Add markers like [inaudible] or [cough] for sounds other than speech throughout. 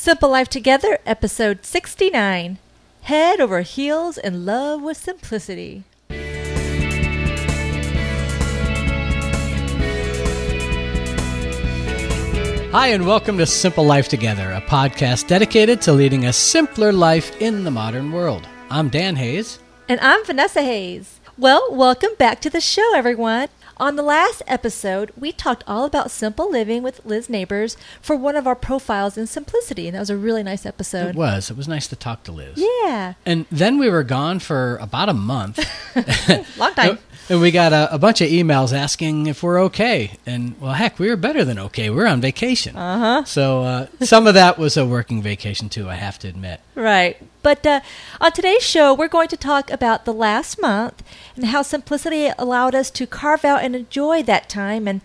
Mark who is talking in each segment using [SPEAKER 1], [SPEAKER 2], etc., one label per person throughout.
[SPEAKER 1] Simple Life Together, episode 69 Head Over Heels in Love with Simplicity.
[SPEAKER 2] Hi, and welcome to Simple Life Together, a podcast dedicated to leading a simpler life in the modern world. I'm Dan Hayes.
[SPEAKER 1] And I'm Vanessa Hayes. Well, welcome back to the show, everyone. On the last episode, we talked all about simple living with Liz Neighbors for one of our profiles in simplicity, and that was a really nice episode.
[SPEAKER 2] It was. It was nice to talk to Liz.
[SPEAKER 1] Yeah.
[SPEAKER 2] And then we were gone for about a month. [laughs]
[SPEAKER 1] Long time. [laughs]
[SPEAKER 2] And we got a, a, bunch of emails asking if we're okay. And, well, heck, we were better than okay. We are on vacation.
[SPEAKER 1] Uh-huh.
[SPEAKER 2] So uh, some of that was a working vacation, too, I have to admit.
[SPEAKER 1] Right. But uh, on today's show, we're going to talk about the last month and how simplicity allowed us to carve out and enjoy that time. And,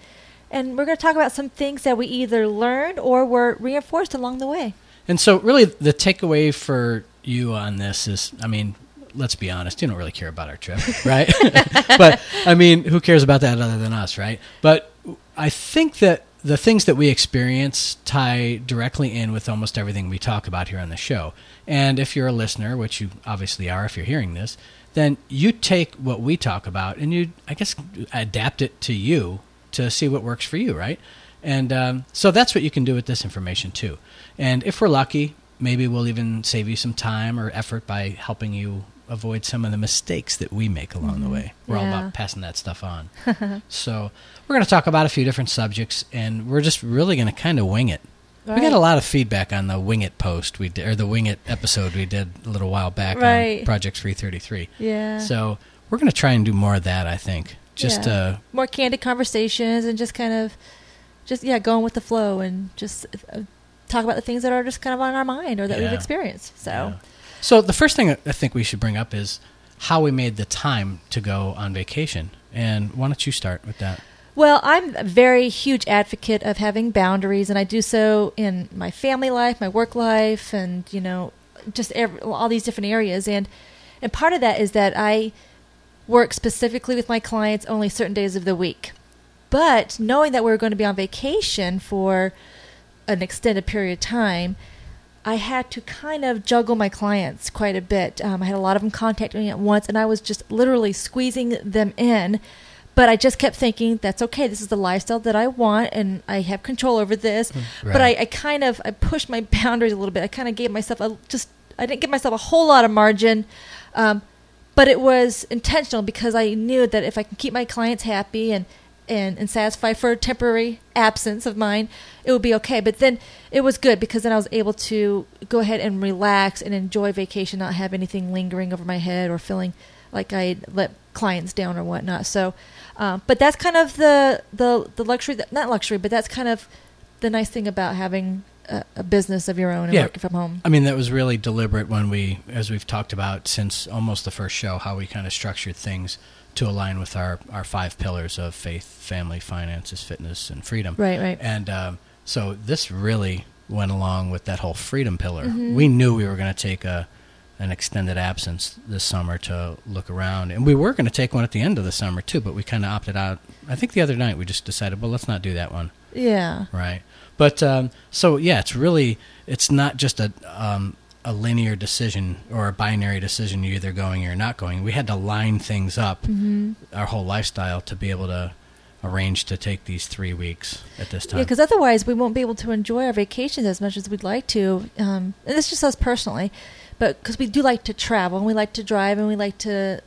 [SPEAKER 1] and we're going to talk about some things that we either learned or were reinforced along the way.
[SPEAKER 2] And so, really, the takeaway for you on this is I mean, let's be honest, you don't really care about our trip, [laughs] right? [laughs] but I mean, who cares about that other than us, right? But I think that the things that we experience tie directly in with almost everything we talk about here on the show. And if you're a listener, which you obviously are if you're hearing this, then you take what we talk about and you, I guess, adapt it to you to see what works for you, right? And um, so that's what you can do with this information too. And if we're lucky, maybe we'll even save you some time or effort by helping you avoid some of the mistakes that we make along mm-hmm. the way. We're yeah. all about passing that stuff on. [laughs] so we're going to talk about a few different subjects, and we're just really going to kind of wing it. We got a lot of feedback on the Wing It post we did, or the Wing It episode we did a little while back right. on Project 333.
[SPEAKER 1] Yeah.
[SPEAKER 2] So we're going to try and do more of that, I think. Just
[SPEAKER 1] yeah.
[SPEAKER 2] uh,
[SPEAKER 1] more candid conversations and just kind of, just yeah, going with the flow and just uh, talk about the things that are just kind of on our mind or that yeah. we've experienced. So.
[SPEAKER 2] So the first thing I think we should bring up is how we made the time to go on vacation. And why don't you start with that?
[SPEAKER 1] Well, I'm a very huge advocate of having boundaries, and I do so in my family life, my work life, and you know, just every, all these different areas. And and part of that is that I work specifically with my clients only certain days of the week. But knowing that we we're going to be on vacation for an extended period of time, I had to kind of juggle my clients quite a bit. Um, I had a lot of them contacting me at once, and I was just literally squeezing them in. But I just kept thinking, that's okay. This is the lifestyle that I want, and I have control over this. Right. Hmm. But I, I, kind of I pushed my [laughs] boundaries a little bit. I kind of gave myself a just I didn't give myself a whole lot of margin. Um, but it was intentional because I knew that if I can keep my clients happy and and, and satisfied for a temporary absence of mine, it would be okay. But then it was good because then I was able to go ahead and relax and enjoy vacation, not have anything lingering over my head or feeling like I let clients down or whatnot. So, uh, but that's kind of the the the luxury, that, not luxury, but that's kind of the nice thing about having a, a business of your own and yeah. working from home.
[SPEAKER 2] I mean, that was really deliberate when we, as we've talked about since almost the first show, how we kind of structured things to align with our, our five pillars of faith, family, finances, fitness, and freedom.
[SPEAKER 1] Right, right.
[SPEAKER 2] And um, so this really went along with that whole freedom pillar. Mm-hmm. We knew we were going to take a an extended absence this summer to look around, and we were going to take one at the end of the summer too, but we kind of opted out. I think the other night we just decided, well, let's not do that one.
[SPEAKER 1] Yeah.
[SPEAKER 2] Right. But um, so yeah, it's really it's not just a um, a linear decision or a binary decision. You're either going or you're not going. We had to line things up, mm-hmm. our whole lifestyle, to be able to arrange to take these three weeks at this time.
[SPEAKER 1] Yeah, because otherwise we won't be able to enjoy our vacations as much as we'd like to. Um, and this just us personally, but because we do like to travel and we like to drive and we like to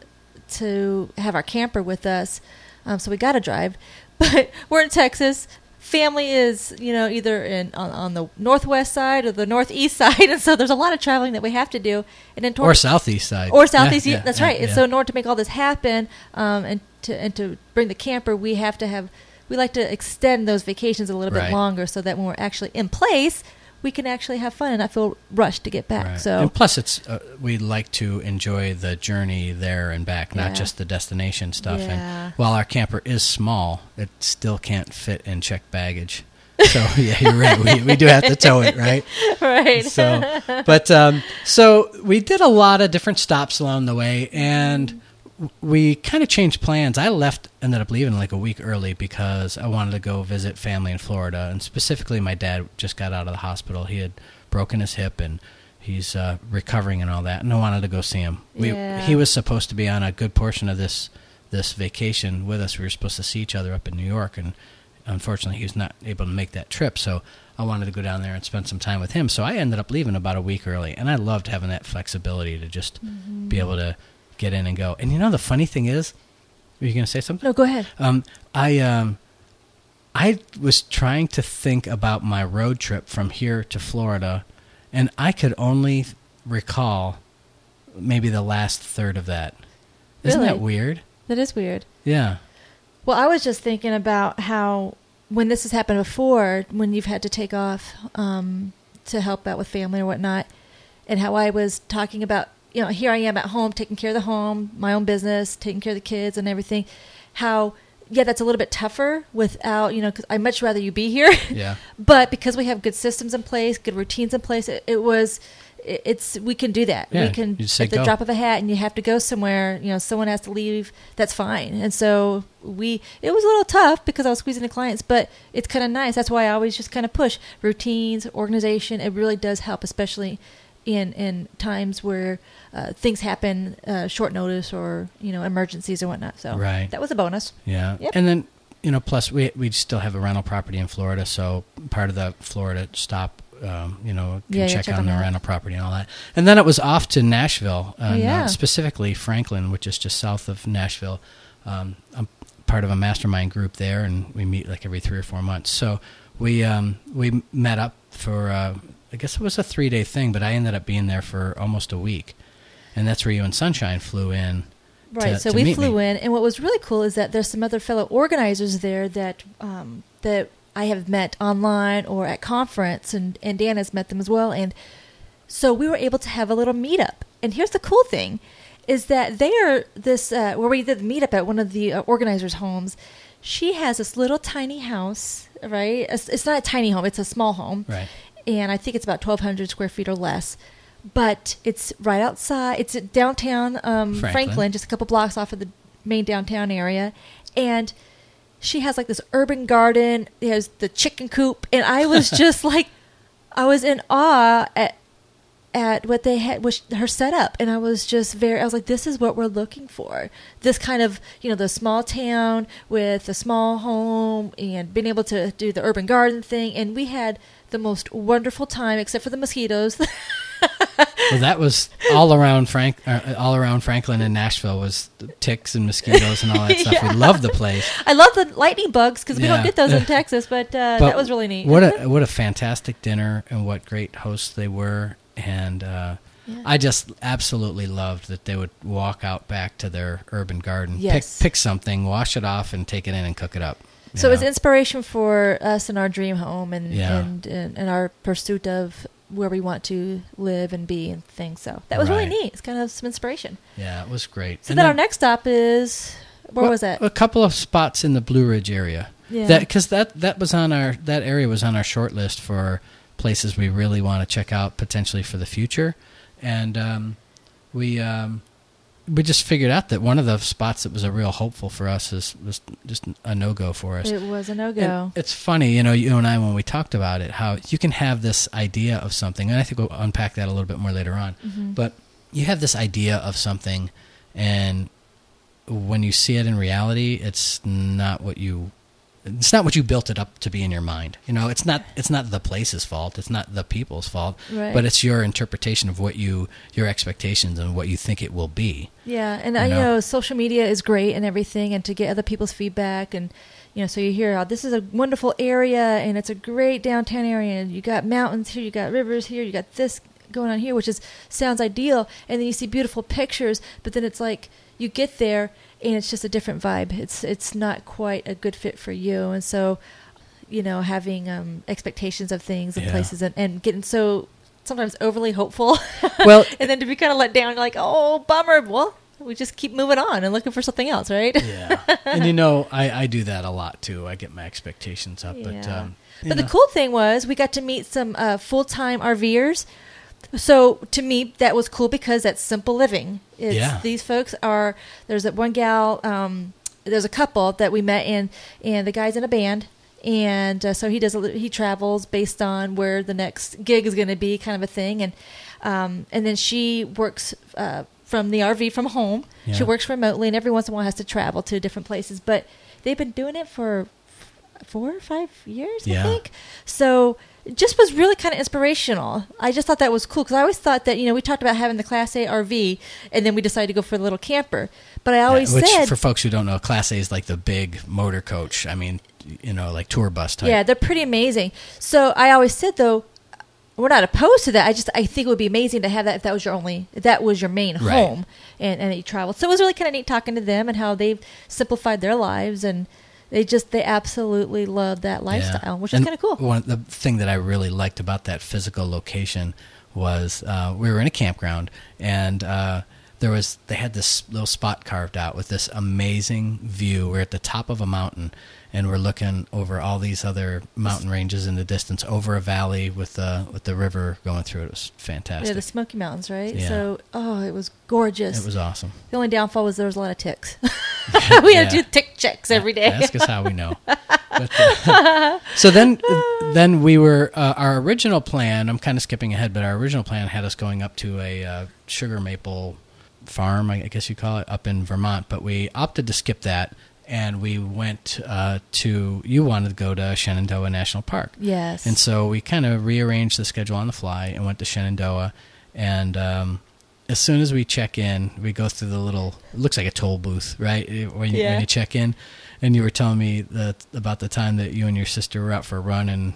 [SPEAKER 1] to have our camper with us, um, so we got to drive. [laughs] But we're in Texas family is you know either in on, on, the northwest side or the northeast [laughs] side and so there's a lot of traveling that we have to do. And
[SPEAKER 2] then or southeast side.
[SPEAKER 1] Or southeast yeah, yeah, that's yeah, right. And so in order to make all this happen um, and to and to bring the camper we have to have we like to extend those vacations a little right. bit longer so that when we're actually in place we can actually have fun and not feel rushed to get back. Right. So
[SPEAKER 2] and plus, it's uh, we like to enjoy the journey there and back, not yeah. just the destination stuff. Yeah. And while our camper is small, it still can't fit in checked baggage. [laughs] So yeah, you're right. We, we do have to tow it, right? [laughs]
[SPEAKER 1] Right.
[SPEAKER 2] So, but um, so we did a lot of different stops along the way, and we kind of changed plans. I left, ended up leaving like a week early because I wanted to go visit family in Florida, and specifically, my dad just got out of the hospital. He had broken his hip and he's uh, recovering and all that. And I wanted to go see him. We,
[SPEAKER 1] Yeah.
[SPEAKER 2] He was supposed to be on a good portion of this this vacation with us. We were supposed to see each other up in New York, and unfortunately, he was not able to make that trip. So I wanted to go down there and spend some time with him. So I ended up leaving about a week early, and I loved having that flexibility to just be able to get in and go. And you know, the funny thing is, were you going to say something?
[SPEAKER 1] No, go ahead.
[SPEAKER 2] Um, I um, I was trying to think about my road trip from here to Florida, and I could only recall maybe the last third of that. Isn't that weird?
[SPEAKER 1] That is weird.
[SPEAKER 2] Yeah.
[SPEAKER 1] Well, I was just thinking about how when this has happened before, when you've had to take off um, to help out with family or whatnot, and how I was talking about, you know, here I am at home taking care of the home, my own business, taking care of the kids and everything. How, yeah, that's a little bit tougher without, you know, because I'd much rather you be here. [laughs]
[SPEAKER 2] Yeah.
[SPEAKER 1] but because we have good systems in place, good routines in place, it, it was. it- It's we can do that.
[SPEAKER 2] Yeah,
[SPEAKER 1] we can
[SPEAKER 2] you just say
[SPEAKER 1] at the
[SPEAKER 2] go.
[SPEAKER 1] drop of a hat, and you have to go somewhere. You know, someone has to leave. That's fine. And so we. It was a little tough because I was squeezing the clients, but it's kind of nice. That's why I always just kind of push routines, organization. It really does help, especially in in times where uh, things happen, uh, short notice, or you know, emergencies or whatnot. So
[SPEAKER 2] Right.
[SPEAKER 1] that was a bonus.
[SPEAKER 2] Yeah.
[SPEAKER 1] Yep.
[SPEAKER 2] And then, you know, plus we we still have a rental property in Florida, so part of the Florida stop, um, you know, can
[SPEAKER 1] Yeah, yeah,
[SPEAKER 2] check,
[SPEAKER 1] check
[SPEAKER 2] on
[SPEAKER 1] on
[SPEAKER 2] the
[SPEAKER 1] that.
[SPEAKER 2] rental property and all that. And then it was off to Nashville, and,
[SPEAKER 1] yeah.
[SPEAKER 2] uh, specifically Franklin, which is just south of Nashville. Um, I'm part of a mastermind group there, and we meet like every three or four months. So we um, we met up for uh, I guess it was a three day thing, but I ended up being there for almost a week, and that's where you and Sunshine flew in.
[SPEAKER 1] Right.
[SPEAKER 2] to-
[SPEAKER 1] so
[SPEAKER 2] to
[SPEAKER 1] we flew
[SPEAKER 2] me.
[SPEAKER 1] in, and what was really cool is that there's some other fellow organizers there that um, that I have met online or at conference, and and Dan has met them as well. And so we were able to have a little meetup. And here's the cool thing, is that they are this uh, where we did the meetup at one of the uh, organizers' homes. She has this little tiny house, right? It's, it's not a tiny home; it's a small home
[SPEAKER 2] Right.
[SPEAKER 1] And I think it's about 1,200 square feet or less. But it's right outside. It's downtown um,
[SPEAKER 2] Franklin.
[SPEAKER 1] Franklin. just a couple blocks off of the main downtown area, and she has like this urban garden. There's the chicken coop, and I was [laughs] just like, I was in awe at at what they had was her setup and i was just very i was like this is what we're looking for this kind of you know the small town with a small home and being able to do the urban garden thing and we had the most wonderful time except for the mosquitoes [laughs]
[SPEAKER 2] Well, that was all around Frank, uh, all around Franklin and Nashville was ticks and mosquitoes and all that [laughs] stuff.
[SPEAKER 1] Yeah.
[SPEAKER 2] We loved the place.
[SPEAKER 1] i love the lightning bugs because we
[SPEAKER 2] Yeah.
[SPEAKER 1] don't get those in [laughs] texas but, uh,
[SPEAKER 2] But
[SPEAKER 1] that was really neat
[SPEAKER 2] What a what a fantastic dinner and what great hosts they were. And uh,
[SPEAKER 1] Yeah.
[SPEAKER 2] I just absolutely loved that they would walk out back to their urban garden,
[SPEAKER 1] Yes.
[SPEAKER 2] pick pick something, wash it off, and take it in and cook it up.
[SPEAKER 1] So it's
[SPEAKER 2] know?
[SPEAKER 1] inspiration for us in our dream home and,
[SPEAKER 2] Yeah.
[SPEAKER 1] and, and and our pursuit of where we want to live and be and things so that was really neat it's kind of some inspiration
[SPEAKER 2] yeah, it was great.
[SPEAKER 1] So
[SPEAKER 2] And
[SPEAKER 1] then, our next stop is where
[SPEAKER 2] Well,
[SPEAKER 1] was that?
[SPEAKER 2] A couple of spots in the Blue Ridge area.
[SPEAKER 1] Yeah.
[SPEAKER 2] That because that that was on our that area was on our short list for places we really want to check out potentially for the future, and um, we um, we just figured out that one of the spots that was a real hopeful for us is was just a no go for us.
[SPEAKER 1] It was a no go.
[SPEAKER 2] It's funny, you know, you and I when we talked about it, how you can have this idea of something, and I think we'll unpack that a little bit more later on.
[SPEAKER 1] Mm-hmm.
[SPEAKER 2] But you have this idea of something, and when you see it in reality, it's not what you it's not what you built it up to be in your mind. You know, it's not it's not the place's fault. It's not the people's fault.
[SPEAKER 1] Right.
[SPEAKER 2] But it's your interpretation of what you your expectations and what you think it will be.
[SPEAKER 1] Yeah, and
[SPEAKER 2] You
[SPEAKER 1] you
[SPEAKER 2] know?
[SPEAKER 1] know, social media is great and everything, and to get other people's feedback, and you know, so you hear, oh, this is a wonderful area, and it's a great downtown area, and you got mountains here, you got rivers here, you got this going on here, which is sounds ideal, and then you see beautiful pictures, but then it's like you get there, and it's just a different vibe. It's it's not quite a good fit for you, and so you know, having um, expectations of things and
[SPEAKER 2] Yeah.
[SPEAKER 1] places, and, and getting so sometimes overly hopeful. [laughs]
[SPEAKER 2] Well,
[SPEAKER 1] and then to be kind of let down, you're like, oh, bummer. Well, we just keep moving on and looking for something else, right?
[SPEAKER 2] yeah, and you know, I, I do that a lot too. I get my expectations up, but um,
[SPEAKER 1] But the cool thing was we got to meet some uh, full time RVers. So to me, that was cool because that's simple living. It's,
[SPEAKER 2] Yeah.
[SPEAKER 1] These folks are. There's that one gal. Um, there's a couple that we met, and and the guy's in a band, and uh, so he does. A, he travels based on where the next gig is going to be, kind of a thing. And um, and then she works uh, from the RV from home. She works remotely, and every once in a while has to travel to different places. But they've been doing it for four or five years,
[SPEAKER 2] Yeah.
[SPEAKER 1] I think. So it just was really kind of inspirational. I just thought that was cool because I always thought that you know we talked about having the Class A RV, and then we decided to go for the little camper. But I always
[SPEAKER 2] which
[SPEAKER 1] said,
[SPEAKER 2] for folks who don't know, Class A is like the big motor coach. I mean, you know, like tour bus type.
[SPEAKER 1] yeah, they're pretty amazing. So I always said though. We're not opposed to that. I just I think it would be amazing to have that if that was your only if that was your main
[SPEAKER 2] Right.
[SPEAKER 1] home and and you traveled. So it was really kind of neat talking to them and how they've simplified their lives and they just they absolutely love that lifestyle, which is kind of cool.
[SPEAKER 2] One the thing that I really liked about that physical location was uh, we were in a campground and uh, there was they had this little spot carved out with this amazing view. We're at the top of a mountain and we're looking over all these other mountain ranges in the distance over a valley with the with the river going through it. It was fantastic.
[SPEAKER 1] Yeah, the Smoky Mountains, right?
[SPEAKER 2] Yeah.
[SPEAKER 1] So, oh, it was gorgeous.
[SPEAKER 2] it was awesome.
[SPEAKER 1] the only downfall was there was a lot of ticks. [laughs] [laughs] we had to do tick checks every day.
[SPEAKER 2] Ask us how we know. [laughs] But, uh, so then, then we were uh, our original plan. I'm kind of skipping ahead, but our original plan had us going up to a uh, sugar maple farm, I guess you call it, up in Vermont. But we opted to skip that, and we went uh, to. You wanted to go to Shenandoah National Park,
[SPEAKER 1] yes.
[SPEAKER 2] and so we kind of rearranged the schedule on the fly and went to Shenandoah. And um, as soon as we check in, we go through the little, it looks like a toll booth, right? When you,
[SPEAKER 1] Yeah.
[SPEAKER 2] when you check in. And you were telling me that about the time that you and your sister were out for a run and,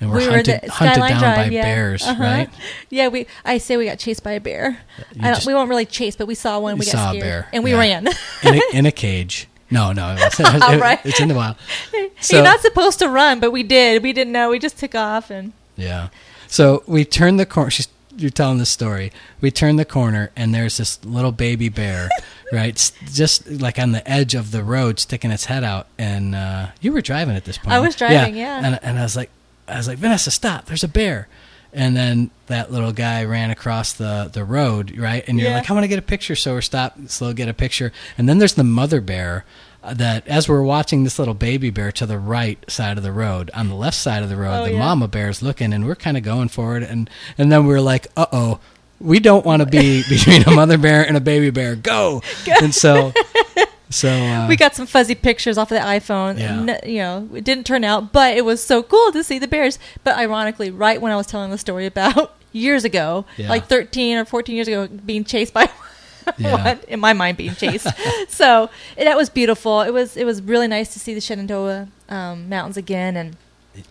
[SPEAKER 2] and were
[SPEAKER 1] we were
[SPEAKER 2] hunted,
[SPEAKER 1] the
[SPEAKER 2] hunted down
[SPEAKER 1] Drive,
[SPEAKER 2] by
[SPEAKER 1] yeah.
[SPEAKER 2] bears,
[SPEAKER 1] Uh-huh.
[SPEAKER 2] right? [laughs]
[SPEAKER 1] Yeah, we. I say we got chased by a bear.
[SPEAKER 2] You
[SPEAKER 1] I don't,
[SPEAKER 2] just-
[SPEAKER 1] we weren't really chased, but we saw one. We got
[SPEAKER 2] saw a
[SPEAKER 1] scared,
[SPEAKER 2] bear,
[SPEAKER 1] and we
[SPEAKER 2] yeah.
[SPEAKER 1] ran.
[SPEAKER 2] In a, [laughs] in a cage. No, no, [laughs] it was, it was-
[SPEAKER 1] Right.
[SPEAKER 2] it's in the wild. [laughs] So-
[SPEAKER 1] You're not supposed to run, but we did. We didn't know. We just took off, and
[SPEAKER 2] Yeah. So we turned the corner. She's, you're telling the story. We turned the corner, and there's this little baby bear, [laughs] right? Just like on the edge of the road, sticking its head out. And uh, you were driving at this point.
[SPEAKER 1] I was driving, yeah.
[SPEAKER 2] And, and I was like, I was like, Vanessa, stop! There's a bear. And then that little guy ran across the, the road, right? And you're
[SPEAKER 1] Yeah.
[SPEAKER 2] like, I want to get a picture. So we're stopped, slow, get a picture. And then there's the mother bear uh, that, as we're watching this little baby bear to the right side of the road, on the left side of the road,
[SPEAKER 1] Oh,
[SPEAKER 2] the
[SPEAKER 1] yeah.
[SPEAKER 2] mama bear's looking, and we're kind of going forward. And, and then we're like, uh oh, we don't want to be [laughs] between a mother bear and a baby bear. Go! And so, [laughs] so uh,
[SPEAKER 1] we got some fuzzy pictures off of the iPhone.
[SPEAKER 2] Yeah.
[SPEAKER 1] You know, it didn't turn out, but it was so cool to see the bears. But ironically, right when I was telling the story about [laughs] years ago,
[SPEAKER 2] Yeah.
[SPEAKER 1] like 13 or 14 years ago, being chased by [laughs]
[SPEAKER 2] Yeah.
[SPEAKER 1] one, in my mind, being chased. [laughs] so that was beautiful. It was it was really nice to see the Shenandoah um, Mountains again and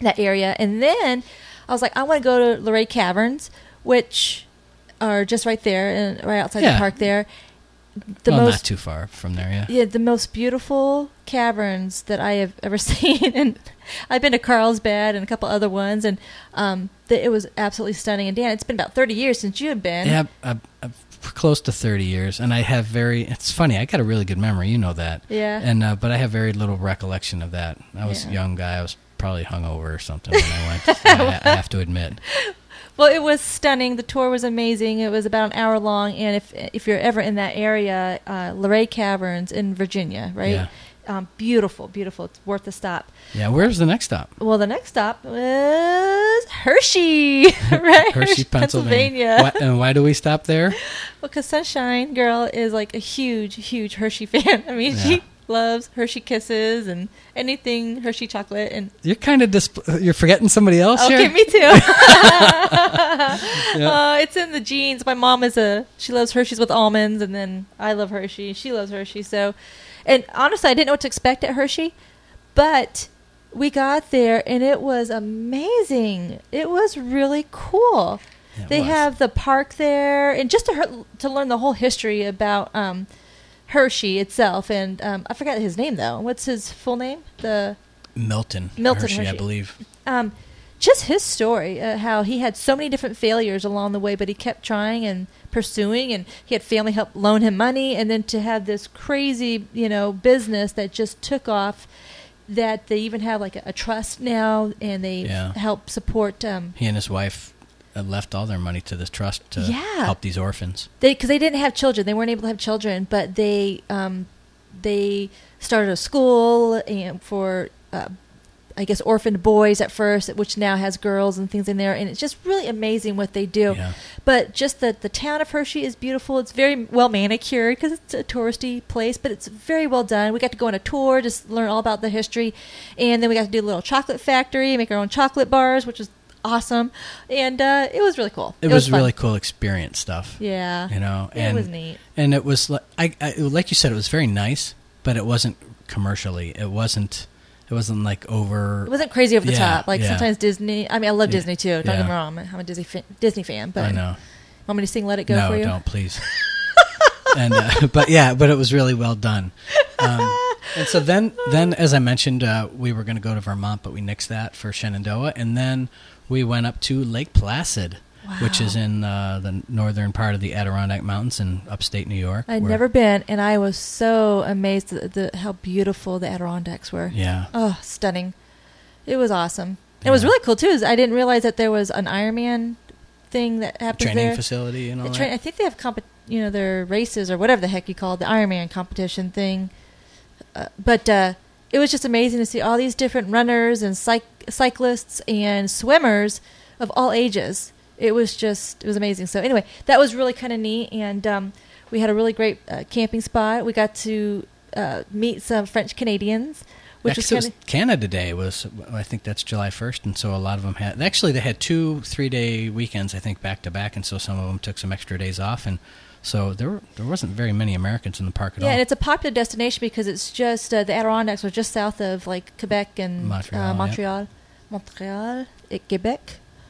[SPEAKER 1] that area. And then I was like, I want to go to Luray Caverns, which are just right there and right outside
[SPEAKER 2] Yeah.
[SPEAKER 1] the park there. The
[SPEAKER 2] well,
[SPEAKER 1] most
[SPEAKER 2] not too far from there, yeah.
[SPEAKER 1] yeah, the most beautiful caverns that I have ever [laughs] seen, and I've been to Carlsbad and a couple other ones, and um, the, it was absolutely stunning. And Dan, it's been about thirty years since you had been.
[SPEAKER 2] Yeah, I'm, I'm close to 30 years, and I have very. It's funny. I got a really good memory. You know that.
[SPEAKER 1] Yeah.
[SPEAKER 2] And uh, but I have very little recollection of that. I was
[SPEAKER 1] Yeah.
[SPEAKER 2] a young guy. I was probably hungover or something when I went. [laughs] I, I have to admit.
[SPEAKER 1] Well, it was stunning. The tour was amazing. It was about an hour long, and if if you're ever in that area, uh, Luray Caverns in Virginia, right?
[SPEAKER 2] Yeah.
[SPEAKER 1] Um, beautiful, beautiful. It's worth the stop.
[SPEAKER 2] Yeah. Where's the next stop?
[SPEAKER 1] Well, the next stop was Hershey, [laughs] right?
[SPEAKER 2] Hershey, Pennsylvania. Why, and why do we stop there?
[SPEAKER 1] Well, because Sunshine Girl is like a huge, huge Hershey [laughs] fan. I mean,
[SPEAKER 2] Yeah.
[SPEAKER 1] she loves Hershey Kisses and anything Hershey chocolate. And
[SPEAKER 2] You're kind of disp- You're forgetting somebody else
[SPEAKER 1] okay,
[SPEAKER 2] here.
[SPEAKER 1] me too. [laughs] [laughs]
[SPEAKER 2] Yeah.
[SPEAKER 1] uh, it's in the genes. My mom is a she loves Hershey's with almonds, and then I love Hershey. She loves Hershey. So, and honestly, I didn't know what to expect at Hershey, but we got there and it was amazing. It was really cool.
[SPEAKER 2] Yeah,
[SPEAKER 1] they
[SPEAKER 2] was.
[SPEAKER 1] have the park there, and just to her, to learn the whole history about um, Hershey itself. And um, I forgot his name though. What's his full name? The
[SPEAKER 2] Milton.
[SPEAKER 1] Milton
[SPEAKER 2] Hershey, I believe.
[SPEAKER 1] um, just his story, uh, how he had so many different failures along the way, but he kept trying and pursuing, and he had family help loan him money, and then to have this crazy, you know, business that just took off. That they even have like a, a trust now, and they
[SPEAKER 2] Yeah.
[SPEAKER 1] help support. Um,
[SPEAKER 2] He and his wife left all their money to this trust to
[SPEAKER 1] Yeah.
[SPEAKER 2] help these orphans.
[SPEAKER 1] they because they didn't have children, they weren't able to have children, but they um, they started a school and for uh, I guess orphaned boys at first, which now has girls and things in there, and it's just really amazing what they do.
[SPEAKER 2] Yeah.
[SPEAKER 1] But just the the town of Hershey is beautiful. It's very well manicured because it's a touristy place, but it's very well done. We got to go on a tour, just learn all about the history, and then we got to do a little chocolate factory, make our own chocolate bars, which was awesome, and uh, it was really cool.
[SPEAKER 2] It, was,
[SPEAKER 1] fun.
[SPEAKER 2] really cool experience stuff.
[SPEAKER 1] Yeah,
[SPEAKER 2] You know,
[SPEAKER 1] it
[SPEAKER 2] and
[SPEAKER 1] was neat.
[SPEAKER 2] and it was like I, I like you said, it was very nice, but it wasn't commercially. It wasn't. It wasn't like over.
[SPEAKER 1] It wasn't crazy over the
[SPEAKER 2] Yeah,
[SPEAKER 1] top. Like
[SPEAKER 2] yeah.
[SPEAKER 1] sometimes Disney. I mean, I love
[SPEAKER 2] Yeah,
[SPEAKER 1] Disney too. Don't get me wrong. I'm a Disney fan, Disney fan. But
[SPEAKER 2] I know.
[SPEAKER 1] want me to sing "Let It Go"
[SPEAKER 2] no,
[SPEAKER 1] for you?
[SPEAKER 2] don't please. [laughs] and uh, [laughs] but yeah, but it was really well done. Um, and so then, then as I mentioned, uh, we were going to go to Vermont, but we nixed that for Shenandoah, and then we went up to Lake Placid, which is in uh, the northern part of the Adirondack Mountains in upstate New York.
[SPEAKER 1] I'd
[SPEAKER 2] where-
[SPEAKER 1] never been, and I was so amazed at the, how beautiful the Adirondacks were.
[SPEAKER 2] Yeah,
[SPEAKER 1] Oh, stunning! It was awesome. It was really cool too. Is I didn't realize that there was an Ironman thing that happens
[SPEAKER 2] training
[SPEAKER 1] there.
[SPEAKER 2] facility and all
[SPEAKER 1] The
[SPEAKER 2] that.
[SPEAKER 1] I think they have comp- you know, their races or whatever the heck you call it, the Ironman competition thing. Uh, but uh, it was just amazing to see all these different runners and cyc- cyclists and swimmers of all ages. It was just it was amazing. So anyway, that was really kind of neat, and um, we had a really great uh, camping spot. We got to uh, meet some French Canadians, which
[SPEAKER 2] actually,
[SPEAKER 1] was
[SPEAKER 2] it
[SPEAKER 1] kind
[SPEAKER 2] was Canada Day was I think that's July first, and so a lot of them had. Actually, they had two three day weekends, I think, back to back, and so some of them took some extra days off, and so there there wasn't very many Americans in the park at
[SPEAKER 1] Yeah,
[SPEAKER 2] all.
[SPEAKER 1] and it's a popular destination because it's just uh, the Adirondacks are just south of like Quebec and
[SPEAKER 2] Montreal,
[SPEAKER 1] uh,
[SPEAKER 2] yeah.
[SPEAKER 1] Montreal, Montreal, et Quebec.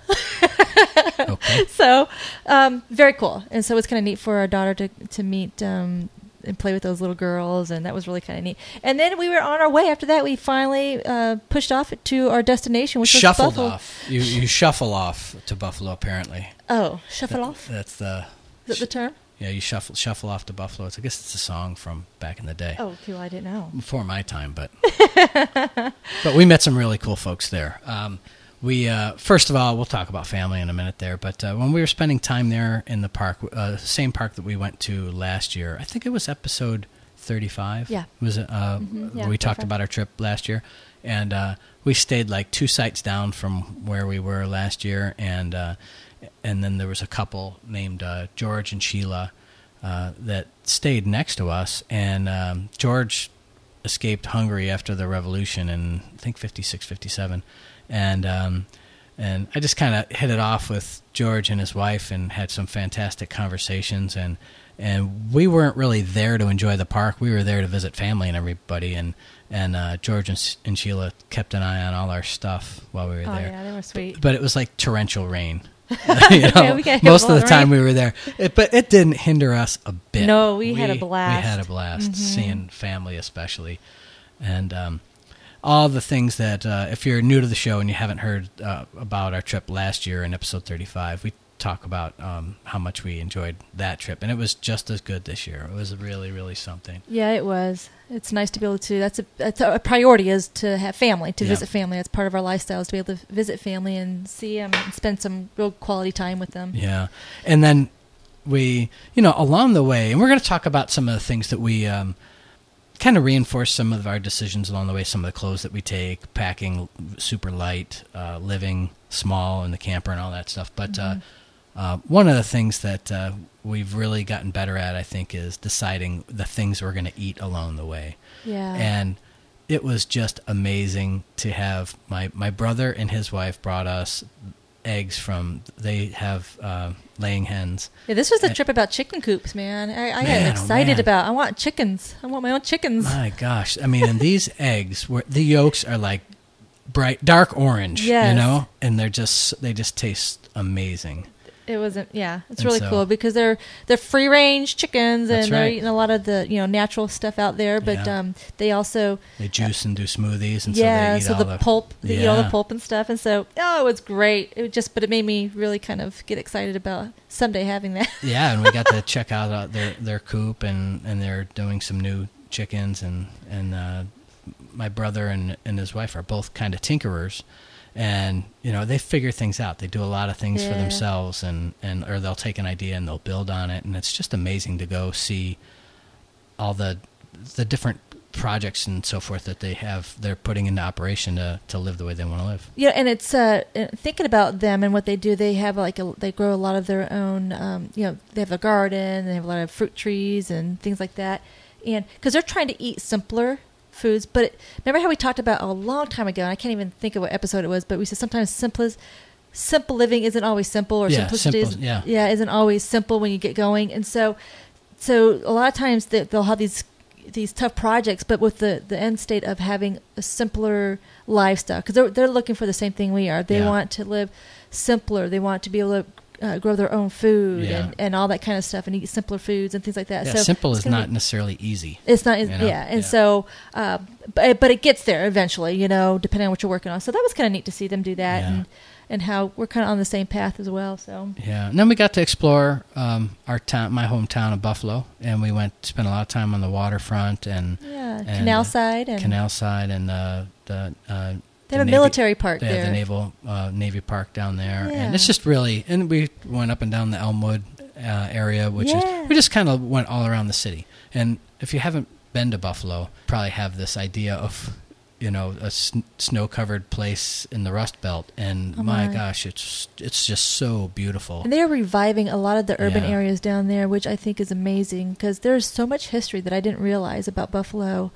[SPEAKER 1] [laughs]
[SPEAKER 2] okay. [laughs]
[SPEAKER 1] So um, very cool, and so it's kind of neat for our daughter to to meet um, and play with those little girls, and that was really kind of neat. And then we were on our way. After that, we finally uh, pushed off to our destination, which
[SPEAKER 2] Shuffled
[SPEAKER 1] was Buffalo.
[SPEAKER 2] off. You you shuffle off to Buffalo apparently.
[SPEAKER 1] Oh, shuffle
[SPEAKER 2] That-
[SPEAKER 1] off.
[SPEAKER 2] That's the
[SPEAKER 1] Is that the term?
[SPEAKER 2] Yeah. You shuffle shuffle off to Buffalo. It's, I guess it's a song from back in the day.
[SPEAKER 1] Oh, cool. I didn't know.
[SPEAKER 2] before my time, but [laughs] but we met some really cool folks there. Um, we uh, first of all, we'll talk about family in a minute there. But uh, when we were spending time there in the park, uh, same park that we went to last year, I think it was episode thirty-five.
[SPEAKER 1] Yeah.
[SPEAKER 2] was it? Uh,
[SPEAKER 1] Mhm,
[SPEAKER 2] where
[SPEAKER 1] yeah,
[SPEAKER 2] we talked
[SPEAKER 1] 35.
[SPEAKER 2] about our trip last year, and uh, we stayed like two sites down from where we were last year, and uh, and then there was a couple named uh, George and Sheila uh, that stayed next to us, and um, George escaped Hungary after the revolution in I think 56, 57. and um, and I just kind of hit it off with George and his wife and had some fantastic conversations and and we weren't really there to enjoy the park. We were there to visit family and everybody and and uh, George and, and Sheila kept an eye on all our stuff while we were
[SPEAKER 1] Oh
[SPEAKER 2] there.
[SPEAKER 1] yeah, they were sweet.
[SPEAKER 2] But it was like torrential rain. [laughs] you know, [laughs]
[SPEAKER 1] we got
[SPEAKER 2] most of the time we were there, it, but it didn't hinder us a bit.
[SPEAKER 1] No, we had a blast.
[SPEAKER 2] We had a blast
[SPEAKER 1] Mhm.
[SPEAKER 2] seeing family, especially, and um, all the things that uh, if you're new to the show and you haven't heard uh, about our trip last year in episode 35, we talk about um, how much we enjoyed that trip, and it was just as good this year. It was really, really something.
[SPEAKER 1] Yeah, it was. It's nice to be able to. That's a, that's a priority is to have family, to
[SPEAKER 2] Yeah.
[SPEAKER 1] visit family. That's part of our lifestyle is to be able to visit family and see them and spend some real quality time with them.
[SPEAKER 2] Yeah, and then we, you know, along the way, and we're going to talk about some of the things that we um, kind of reinforce some of our decisions along the way. Some of the clothes that we take, packing super light, uh, living small in the camper, and all that stuff. But uh, uh, one of the things that uh, we've really gotten better at, I think, is deciding the things we're going to eat along the way
[SPEAKER 1] Yeah.
[SPEAKER 2] and it was just amazing to have my my brother and his wife brought us eggs from they have uh, laying hens
[SPEAKER 1] yeah, this was a
[SPEAKER 2] and-
[SPEAKER 1] trip about chicken coops, man. I, I
[SPEAKER 2] Man,
[SPEAKER 1] got
[SPEAKER 2] oh,
[SPEAKER 1] excited
[SPEAKER 2] man.
[SPEAKER 1] about. I want chickens. I want my own chickens.
[SPEAKER 2] my gosh i mean and these [laughs] eggs were the yolks are like bright dark orange you know and they're just they just taste amazing
[SPEAKER 1] It wasn't. Yeah, it's
[SPEAKER 2] And
[SPEAKER 1] really
[SPEAKER 2] so-
[SPEAKER 1] cool because they're they're free range chickens and they're
[SPEAKER 2] right.
[SPEAKER 1] eating a lot of the you know natural stuff out there. But
[SPEAKER 2] Yeah.
[SPEAKER 1] um, they also
[SPEAKER 2] they juice and do smoothies and
[SPEAKER 1] yeah,
[SPEAKER 2] so they eat
[SPEAKER 1] so
[SPEAKER 2] all
[SPEAKER 1] the, pulp, they eat all the pulp and stuff, and so oh, it was great. It was just, but it made me really kind of get excited about someday having that. [laughs]
[SPEAKER 2] yeah, and we got to [laughs] check out uh, their their coop, and and they're doing some new chickens, and and uh, my brother and and his wife are both kind of tinkerers, and you know they figure things out. They do a lot of things for themselves, and and or they'll take an idea and they'll build on it, and it's just amazing to go see all the the different projects and so forth that they have they're putting into operation to to live the way they want to live.
[SPEAKER 1] Yeah, and it's uh, uh, thinking about them and what they do. They have like a, they grow a lot of their own. Um, you know, they have a garden. They have a lot of fruit trees and things like that. And because they're trying to eat simpler foods, but it, remember how we talked about a long time ago? And I can't even think of what episode it was, but we said sometimes simplest simple living isn't always simple, or
[SPEAKER 2] Yeah,
[SPEAKER 1] simplicity
[SPEAKER 2] simple,
[SPEAKER 1] is,
[SPEAKER 2] yeah.
[SPEAKER 1] yeah isn't always simple when you get going. And so, so a lot of times they, they'll have these these tough projects, but with the the end state of having a simpler lifestyle, because they're they're looking for the same thing we are. They
[SPEAKER 2] Yeah.
[SPEAKER 1] want to live simpler. They want to be able to. Uh, grow their own food
[SPEAKER 2] Yeah.
[SPEAKER 1] and, and all that kind of stuff, and eat simpler foods and things like that.
[SPEAKER 2] Yeah,
[SPEAKER 1] so
[SPEAKER 2] simple is not
[SPEAKER 1] be-
[SPEAKER 2] necessarily easy.
[SPEAKER 1] it's not,
[SPEAKER 2] you know?
[SPEAKER 1] yeah, and
[SPEAKER 2] Yeah.
[SPEAKER 1] so, uh, but but it gets there eventually, you know, depending on what you're working on. So that was kind of neat to see them do that,
[SPEAKER 2] Yeah.
[SPEAKER 1] and and how we're kind of on the same path as well. So
[SPEAKER 2] Yeah, and then we got to explore um, our town, my hometown of Buffalo, and we went spent a lot of time on the waterfront and
[SPEAKER 1] yeah,
[SPEAKER 2] And,
[SPEAKER 1] canal
[SPEAKER 2] uh,
[SPEAKER 1] side and
[SPEAKER 2] canal side and the the. Uh,
[SPEAKER 1] they
[SPEAKER 2] the
[SPEAKER 1] have a
[SPEAKER 2] Navy-
[SPEAKER 1] military park
[SPEAKER 2] They
[SPEAKER 1] there.
[SPEAKER 2] have the naval uh, Navy Park down there,
[SPEAKER 1] Yeah.
[SPEAKER 2] and it's just really. And we went up and down the Elmwood uh, area, which
[SPEAKER 1] Yeah.
[SPEAKER 2] is we just kind of went all around the city. And if you haven't been to Buffalo, probably have this idea of you know a sn- snow-covered place in the Rust Belt, and
[SPEAKER 1] Oh,
[SPEAKER 2] my
[SPEAKER 1] my.
[SPEAKER 2] gosh, it's it's just so beautiful.
[SPEAKER 1] And they are reviving a lot of the urban
[SPEAKER 2] Yeah.
[SPEAKER 1] areas down there, which I think is amazing because there's so much history that I didn't realize about Buffalo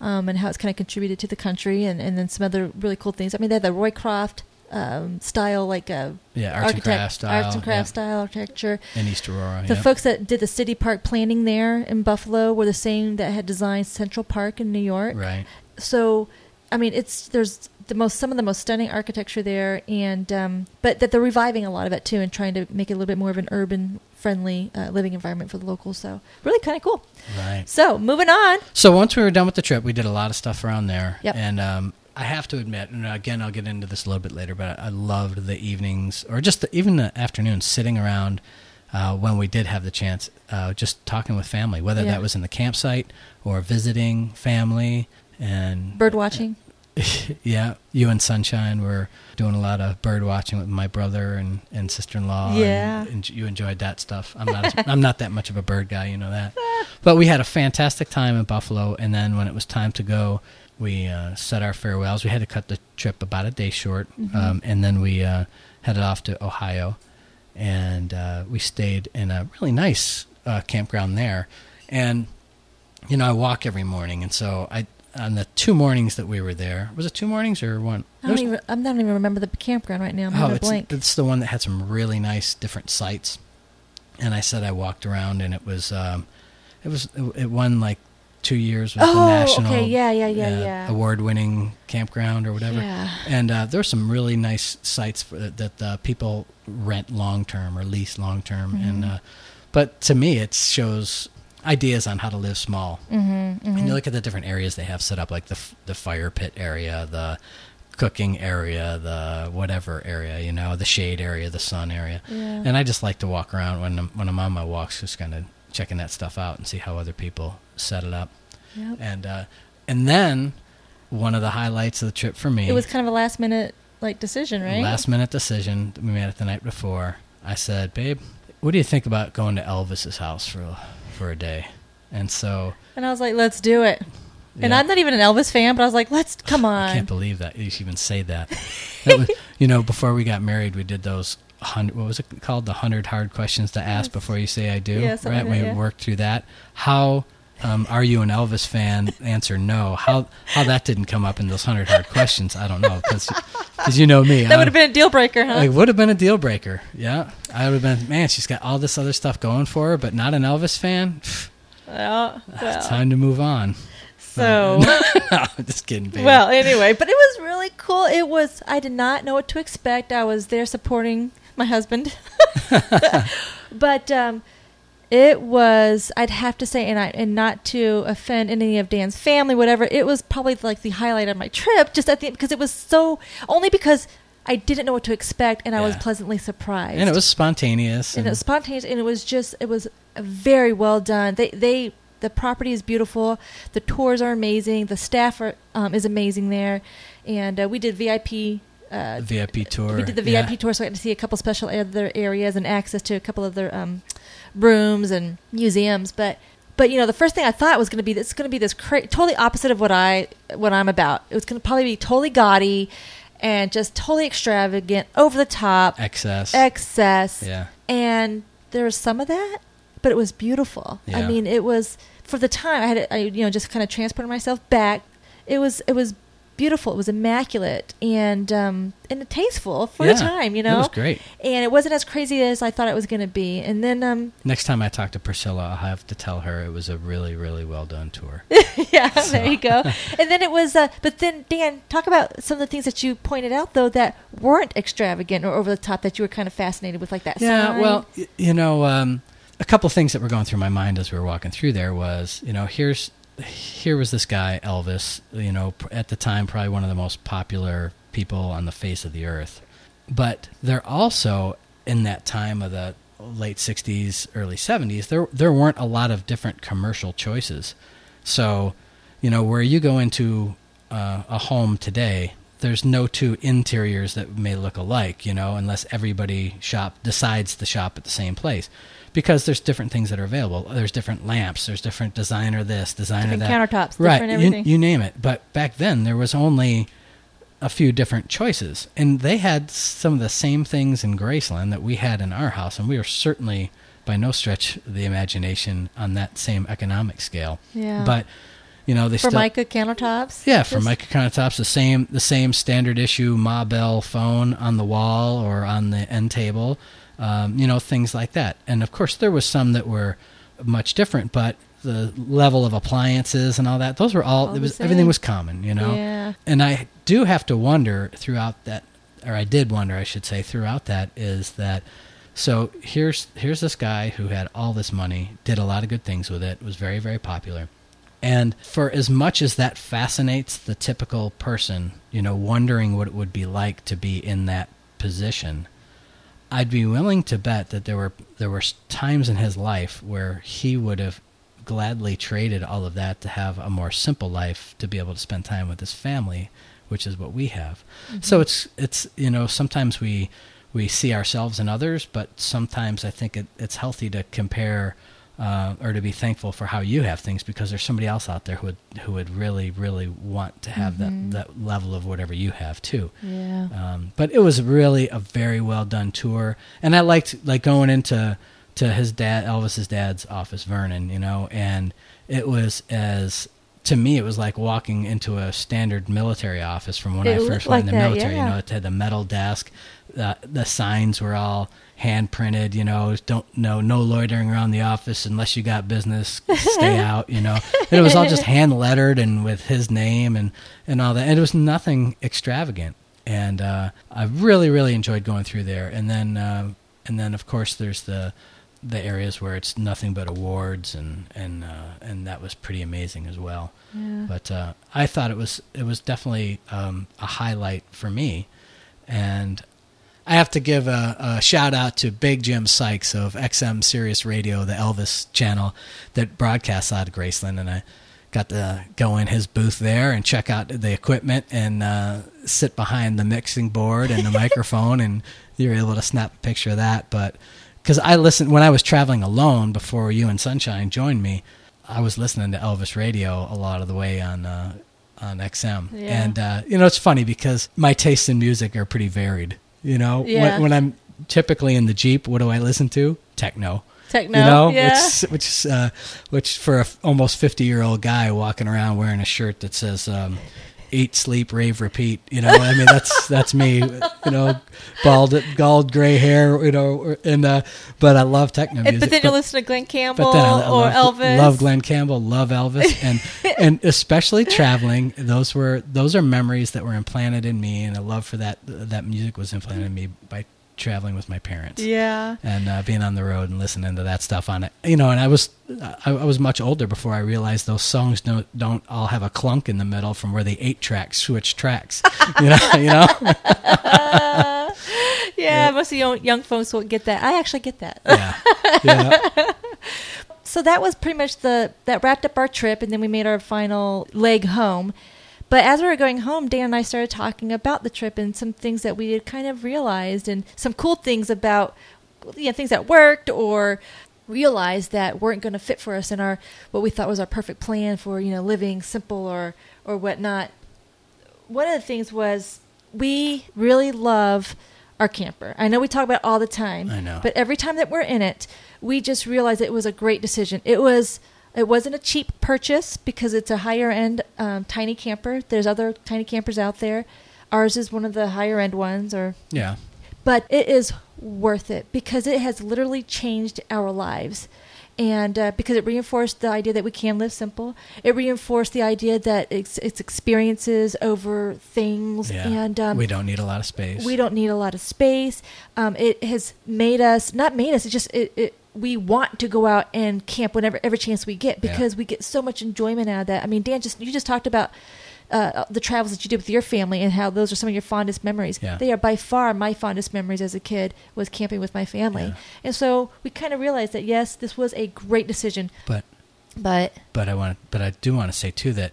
[SPEAKER 1] um, and how it's kind of contributed to the country and, and then some other really cool things. I mean, they had the Roycroft um, style, like uh,
[SPEAKER 2] yeah, arts and crafts style,
[SPEAKER 1] arts and crafts style architecture.
[SPEAKER 2] in East Aurora.
[SPEAKER 1] The
[SPEAKER 2] yeah.
[SPEAKER 1] folks that did the city park planning there in Buffalo were the same that had designed Central Park in New York.
[SPEAKER 2] right.
[SPEAKER 1] So, I mean, it's there's the most some of the most stunning architecture there, and um, but that they're reviving a lot of it too, and trying to make it a little bit more of an urban friendly uh, living environment for the locals. So, really kind of cool.
[SPEAKER 2] Right.
[SPEAKER 1] So, moving on.
[SPEAKER 2] So once we were done with the trip, we did a lot of stuff around there.
[SPEAKER 1] Yep.
[SPEAKER 2] And um, I have to admit, and again, I'll get into this a little bit later, but I loved the evenings or just the, even the afternoons sitting around uh, when we did have the chance, uh, just talking with family, whether
[SPEAKER 1] Yeah.
[SPEAKER 2] that was in the campsite or visiting family. And
[SPEAKER 1] Bird watching. [laughs]
[SPEAKER 2] yeah, you and Sunshine were doing a lot of bird watching with my brother and, and sister in law.
[SPEAKER 1] Yeah.
[SPEAKER 2] and, and you enjoyed that stuff. I'm not I'm not that much of a bird guy, you know that. But we had a fantastic time in Buffalo, and then when it was time to go, we uh, said our farewells. We had to cut the trip about a day short,
[SPEAKER 1] Mhm.
[SPEAKER 2] um, and then we uh, headed off to Ohio, and uh, we stayed in a really nice uh, campground there. And you know, I walk every morning, and so I on the two mornings that we were there. Was it two mornings or one?
[SPEAKER 1] I don't even. I'm not even remember the campground right now. I'm
[SPEAKER 2] oh, it's,
[SPEAKER 1] blank.
[SPEAKER 2] it's the one that had some really nice different sites. And I said I walked around, and it was um, it was it won like two years with the
[SPEAKER 1] Oh,
[SPEAKER 2] national
[SPEAKER 1] okay. Yeah, yeah, yeah,
[SPEAKER 2] uh,
[SPEAKER 1] yeah.
[SPEAKER 2] award-winning campground or whatever.
[SPEAKER 1] Yeah.
[SPEAKER 2] And uh, there are some really nice sites for, that uh, people rent long term or lease long term. And uh, but to me, it shows ideas on how to live small.
[SPEAKER 1] Mm-hmm,
[SPEAKER 2] And you look at the different areas they have set up, like the the fire pit area, the cooking area, the whatever area, you know, the shade area, the sun area.
[SPEAKER 1] Yeah.
[SPEAKER 2] And I just like to walk around when I'm, when I'm on my walks, just kind of checking that stuff out and see how other people set it up.
[SPEAKER 1] Yep.
[SPEAKER 2] And uh, and then one of the highlights of the trip for me,
[SPEAKER 1] It was kind of a last minute like decision, right?
[SPEAKER 2] last minute decision. that We made it the night before. I said, "Babe, what do you think about going to Elvis's house for a- for a day?" And so,
[SPEAKER 1] and I was like, let's do it. And
[SPEAKER 2] yeah.
[SPEAKER 1] I'm not even an Elvis fan, but I was like, let's come on.
[SPEAKER 2] I can't believe that you even say that. [laughs] that was, you know, before we got married, we did those hundred. What was it called? The hundred hard questions to ask before you say "I do."
[SPEAKER 1] Yeah,
[SPEAKER 2] right?
[SPEAKER 1] like
[SPEAKER 2] we
[SPEAKER 1] yeah.
[SPEAKER 2] worked through that. How um, are you an Elvis fan? Answer no. How how that didn't come up in those hundred hard questions? I don't know because you know me.
[SPEAKER 1] that would have been a deal breaker, huh?
[SPEAKER 2] It would have been a deal breaker. Yeah, I would have been. Man, she's got all this other stuff going for her, but not an Elvis fan.
[SPEAKER 1] well, well.
[SPEAKER 2] time to move on.
[SPEAKER 1] so [laughs]
[SPEAKER 2] just kidding, baby.
[SPEAKER 1] well, anyway, but it was really cool. It was. I did not know what to expect. I was there supporting my husband, [laughs] [laughs] but um, it was. I'd have to say, and I and not to offend any of Dan's family, whatever. It was probably like the highlight of my trip, just at the because it was so only because I didn't know what to expect, and I was
[SPEAKER 2] Yeah.
[SPEAKER 1] pleasantly surprised.
[SPEAKER 2] and it was spontaneous.
[SPEAKER 1] and it was spontaneous and it was just it was very well done they they the property is beautiful the tours are amazing the staff are um, is amazing there and uh, we did vip uh,
[SPEAKER 2] VIP tour.
[SPEAKER 1] we did the vip
[SPEAKER 2] yeah.
[SPEAKER 1] tour so i got to see a couple special other areas and access to a couple other um, rooms and museums but but you know, the first thing I thought was going to be this going to be this cra- totally opposite of what I what I'm about. It was going to probably be totally gaudy and just totally extravagant, over the top,
[SPEAKER 2] Excess.
[SPEAKER 1] excess.
[SPEAKER 2] yeah.
[SPEAKER 1] And there was some of that, but it was beautiful. I mean, it was for the time I had I you know just kind of transported myself back. It was it was beautiful. It was immaculate and um and tasteful for
[SPEAKER 2] Yeah.
[SPEAKER 1] the time, you know.
[SPEAKER 2] It was great.
[SPEAKER 1] And it wasn't as crazy as I thought it was going to be. And then um
[SPEAKER 2] Next time I talk to Priscilla, I'll have to tell her it was a really, really well done tour. [laughs]
[SPEAKER 1] yeah, [laughs] there you go. [laughs] and then it was, uh, but then Dan, talk about some of the things that you pointed out though that weren't extravagant or over the top that you were kind of fascinated with, like that.
[SPEAKER 2] Yeah,
[SPEAKER 1] sign.
[SPEAKER 2] well, y- you know, um, a couple things that were going through my mind as we were walking through there was, you know, here's here was this guy Elvis, you know, at the time probably one of the most popular people on the face of the earth. But there also in that time of the late 60s, early 70s, there there weren't a lot of different commercial choices. So, you know, where you go into uh, a home today, there's no two interiors that may look alike, you know, unless everybody shop decides to shop at the same place. Because there's different things that are available. There's different lamps. There's different designer this, designer
[SPEAKER 1] Different
[SPEAKER 2] that.
[SPEAKER 1] countertops,
[SPEAKER 2] right?
[SPEAKER 1] different
[SPEAKER 2] you,
[SPEAKER 1] everything.
[SPEAKER 2] you name it. But back then there was only a few different choices, and they had some of the same things in Graceland that we had in our house, and we were certainly by no stretch of the imagination on that same economic scale.
[SPEAKER 1] Yeah.
[SPEAKER 2] But you know they
[SPEAKER 1] for
[SPEAKER 2] still
[SPEAKER 1] mica countertops.
[SPEAKER 2] yeah, for
[SPEAKER 1] Just-
[SPEAKER 2] mica countertops, the same the same standard issue Ma Bell phone on the wall or on the end table, um, you know things like that. And of course, there was some that were much different, but the level of appliances and all that, those were all.
[SPEAKER 1] All
[SPEAKER 2] it was everything was common, you know.
[SPEAKER 1] Yeah.
[SPEAKER 2] And I do have to wonder throughout that, or I did wonder, I should say, throughout that is that. So here's here's this guy who had all this money, did a lot of good things with it, was very very popular. And for as much as that fascinates the typical person, you know, wondering what it would be like to be in that position, I'd be willing to bet that there were there were times in his life where he would have gladly traded all of that to have a more simple life to be able to spend time with his family, which is what we have. So mm-hmm. it's it's you know sometimes we we see ourselves in others, but sometimes I think it, it's healthy to compare uh, or to be thankful for how you have things because there's somebody else out there who would who would really really want to have that that level of whatever you have too.
[SPEAKER 1] Yeah.
[SPEAKER 2] Um, but it was really a very well done tour, and I liked like going into to his dad, Elvis's dad's office, Vernon, you know, and it was as to me it was like walking into a standard military office from when
[SPEAKER 1] It
[SPEAKER 2] I first went in the
[SPEAKER 1] that,
[SPEAKER 2] military.
[SPEAKER 1] yeah.
[SPEAKER 2] You know, it had the metal desk, uh, the signs were all hand printed. You know, don't no no loitering around the office unless you got business. Stay [laughs] out. You know, and it was all just [laughs] hand lettered and with his name and and all that. And it was nothing extravagant and uh, I really really enjoyed going through there. And then uh, and then of course there's the the areas where it's nothing but awards and and uh, and that was pretty amazing as well.
[SPEAKER 1] Yeah.
[SPEAKER 2] But uh, I thought it was it was definitely um, a highlight for me, and I have to give a, a shout out to Big Jim Sykes of XM Sirius Radio, the Elvis channel that broadcasts out of Graceland, and I got to go in his booth there and check out the equipment and uh, sit behind the mixing board and the [laughs] microphone, and you were able to snap a picture of that. But because I listened when I was traveling alone before you and Sunshine joined me, I was listening to Elvis radio a lot of the way on uh, on XM,
[SPEAKER 1] Yeah.
[SPEAKER 2] and uh, you know it's funny because my tastes in music are pretty varied. You know,
[SPEAKER 1] Yeah.
[SPEAKER 2] when, when I'm typically in the Jeep, what do I listen to? Techno.
[SPEAKER 1] Techno.
[SPEAKER 2] You know,
[SPEAKER 1] yeah.
[SPEAKER 2] which which uh, which for a f- almost fifty year old guy walking around wearing a shirt that says um, "Eat, sleep, rave, repeat." You know, I mean that's that's me. You know, bald, bald, gray hair. You know, and uh, but I love techno music.
[SPEAKER 1] but then you listen to Glen Campbell
[SPEAKER 2] but then I, I
[SPEAKER 1] or
[SPEAKER 2] love,
[SPEAKER 1] Elvis.
[SPEAKER 2] love Glen Campbell, love Elvis, and [laughs] and especially traveling. Those were those are memories that were implanted in me, and a love for that that music was implanted in me by traveling with my parents
[SPEAKER 1] Yeah.
[SPEAKER 2] and uh, being on the road and listening to that stuff on it. You know, and I was I, I was much older before I realized those songs don't don't all have a clunk in the middle from where the eight tracks switch tracks. [laughs] you know, you know. [laughs]
[SPEAKER 1] Yeah, most of young, young folks won't get that. I actually get that.
[SPEAKER 2] yeah, yeah. [laughs]
[SPEAKER 1] so that was pretty much the that wrapped up our trip, and then we made our final leg home. But as we were going home, Dan and I started talking about the trip and some things that we had kind of realized, and some cool things about you know things that worked or realized that weren't going to fit for us in our what we thought was our perfect plan for you know living simple or or whatnot. One of the things was we really love our camper. I know we talk about it all the time.
[SPEAKER 2] I know.
[SPEAKER 1] But every time that we're in it, we just realize it was a great decision. It was it wasn't a cheap purchase because it's a higher end um, tiny camper. There's other tiny campers out there. Ours is one of the higher end ones or
[SPEAKER 2] Yeah.
[SPEAKER 1] but it is worth it because it has literally changed our lives and uh, because it reinforced the idea that we can live simple it reinforced the idea that it's, it's experiences over things
[SPEAKER 2] Yeah.
[SPEAKER 1] and um,
[SPEAKER 2] we don't need a lot of space.
[SPEAKER 1] we don't need a lot of space um, it has made us not made us it just it, it we want to go out and camp whenever every chance we get
[SPEAKER 2] Yeah.
[SPEAKER 1] because we get so much enjoyment out of that i mean dan just you just talked about uh, the travels that you did with your family and how those are some of your fondest memories.
[SPEAKER 2] Yeah.
[SPEAKER 1] They are by far my fondest memories as a kid was camping with my family.
[SPEAKER 2] Yeah.
[SPEAKER 1] And so we kind of realized that yes, this was a great decision,
[SPEAKER 2] but
[SPEAKER 1] but
[SPEAKER 2] but I want but I do want to say too that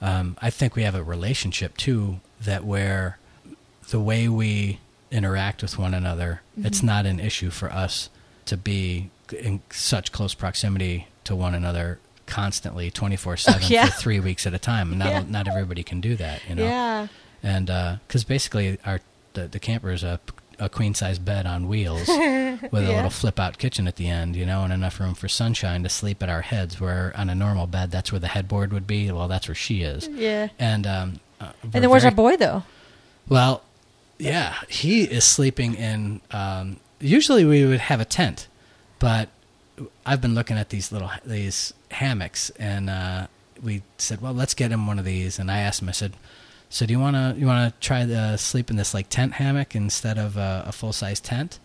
[SPEAKER 2] um, I think we have a relationship too that where the way we interact with one another, it's
[SPEAKER 1] Mm-hmm.
[SPEAKER 2] not an issue for us to be in such close proximity to one another constantly 24/7
[SPEAKER 1] Oh, yeah.
[SPEAKER 2] for 3 weeks at a time. Not
[SPEAKER 1] Yeah.
[SPEAKER 2] not everybody can do that, you know.
[SPEAKER 1] yeah,
[SPEAKER 2] And cuz basically our the, the camper is a a queen size bed on wheels [laughs] with a
[SPEAKER 1] Yeah.
[SPEAKER 2] little flip out kitchen at the end, you know, and enough room for sunshine to sleep at our heads. Where on a normal bed, that's where the headboard would be. Well, that's where she is.
[SPEAKER 1] yeah.
[SPEAKER 2] And um, uh,
[SPEAKER 1] And then where's
[SPEAKER 2] very-
[SPEAKER 1] our boy though?
[SPEAKER 2] Well, yeah, he is sleeping in. Um, usually we would have a tent, but I've been looking at these little these hammocks, and uh, we said, well, let's get him one of these. And I asked him, I said, so do you want to you want to try the sleep in this like tent hammock instead of uh, a, a full size tent?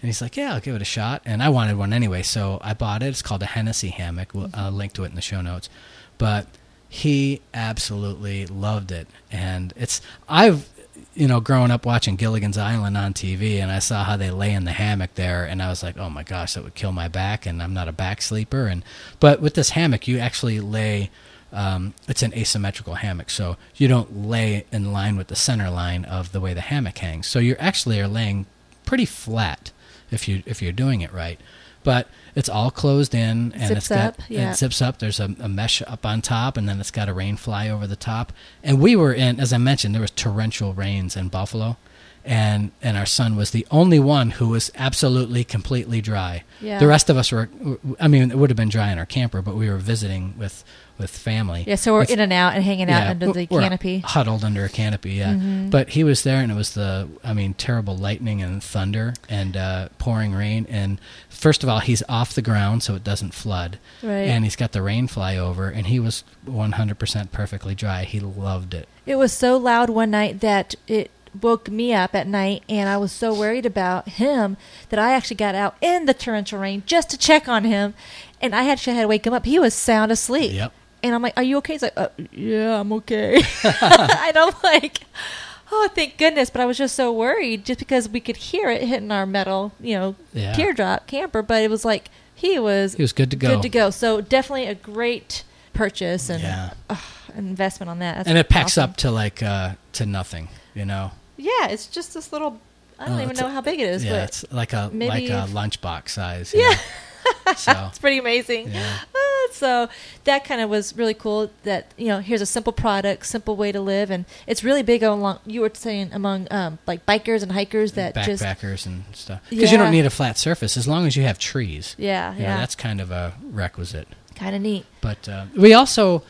[SPEAKER 2] And he's like, yeah, I'll give it a shot. And I wanted one anyway, so I bought it. It's called a Hennessy hammock. We'll mm-hmm. I'll link to it in the show notes. But he absolutely loved it, and it's I've you know growing up watching Gilligan's Island on TV, and I saw how they lay in the hammock there, and I was like, oh my gosh, that would kill my back, and I'm not a back sleeper. And but with this hammock, you actually lay. Um, it's an asymmetrical hammock, so you don't lay in line with the center line of the way the hammock hangs. So you actually are laying pretty flat if you if you're doing it right. But it's all closed in and
[SPEAKER 1] Zips
[SPEAKER 2] it's got
[SPEAKER 1] up, yeah.
[SPEAKER 2] it zips up. There's a, a mesh up on top, and then it's got a rain fly over the top. And we were in, as I mentioned, there was torrential rains in Buffalo, and and our son was the only one who was absolutely completely dry.
[SPEAKER 1] Yeah.
[SPEAKER 2] The rest of us were, I mean, it would have been dry in our camper, but we were visiting with with family.
[SPEAKER 1] Yeah, so we're
[SPEAKER 2] With-
[SPEAKER 1] in and out and hanging out under the canopy.
[SPEAKER 2] huddled under a canopy. Yeah,
[SPEAKER 1] Mhm.
[SPEAKER 2] but he was there, and it was the, I mean, terrible lightning and thunder and uh, pouring rain. And first of all, he's off the ground, so it doesn't flood,
[SPEAKER 1] Right.
[SPEAKER 2] and he's got the rain fly over, and he was 100% perfectly dry. He loved it.
[SPEAKER 1] It was so loud one night that it woke me up at night, and I was so worried about him that I actually got out in the torrential rain just to check on him, and I actually had to wake him up. He was sound asleep.
[SPEAKER 2] Yep.
[SPEAKER 1] And I'm like, "Are you okay?" He's like, uh, "Yeah, I'm okay." [laughs] [laughs] and I'm like, "Oh, thank goodness!" But I was just so worried, just because we could hear it hitting our metal, you know,
[SPEAKER 2] Yeah.
[SPEAKER 1] teardrop camper. But it was like he was
[SPEAKER 2] He was good to go.
[SPEAKER 1] good to go. So definitely a great purchase and
[SPEAKER 2] Yeah.
[SPEAKER 1] an investment on that. That's
[SPEAKER 2] and it packs
[SPEAKER 1] awesome.
[SPEAKER 2] up to like uh, to nothing, you know.
[SPEAKER 1] Yeah, it's just this little. I don't
[SPEAKER 2] Oh,
[SPEAKER 1] even know
[SPEAKER 2] a-
[SPEAKER 1] how big it is,
[SPEAKER 2] yeah,
[SPEAKER 1] but
[SPEAKER 2] it's like a
[SPEAKER 1] maybe
[SPEAKER 2] like a lunchbox size.
[SPEAKER 1] Yeah. [laughs] [laughs]
[SPEAKER 2] so
[SPEAKER 1] it's pretty amazing.
[SPEAKER 2] Yeah.
[SPEAKER 1] Uh, so that kind of was really cool. That you know, here's a simple product, simple way to live, and it's really big along. You were saying among um, like bikers and hikers that just
[SPEAKER 2] backpackers and stuff because you don't need a flat surface as long as you have trees.
[SPEAKER 1] yeah, yeah,
[SPEAKER 2] that's kind of a requisite.
[SPEAKER 1] kind of neat.
[SPEAKER 2] But uh, we also,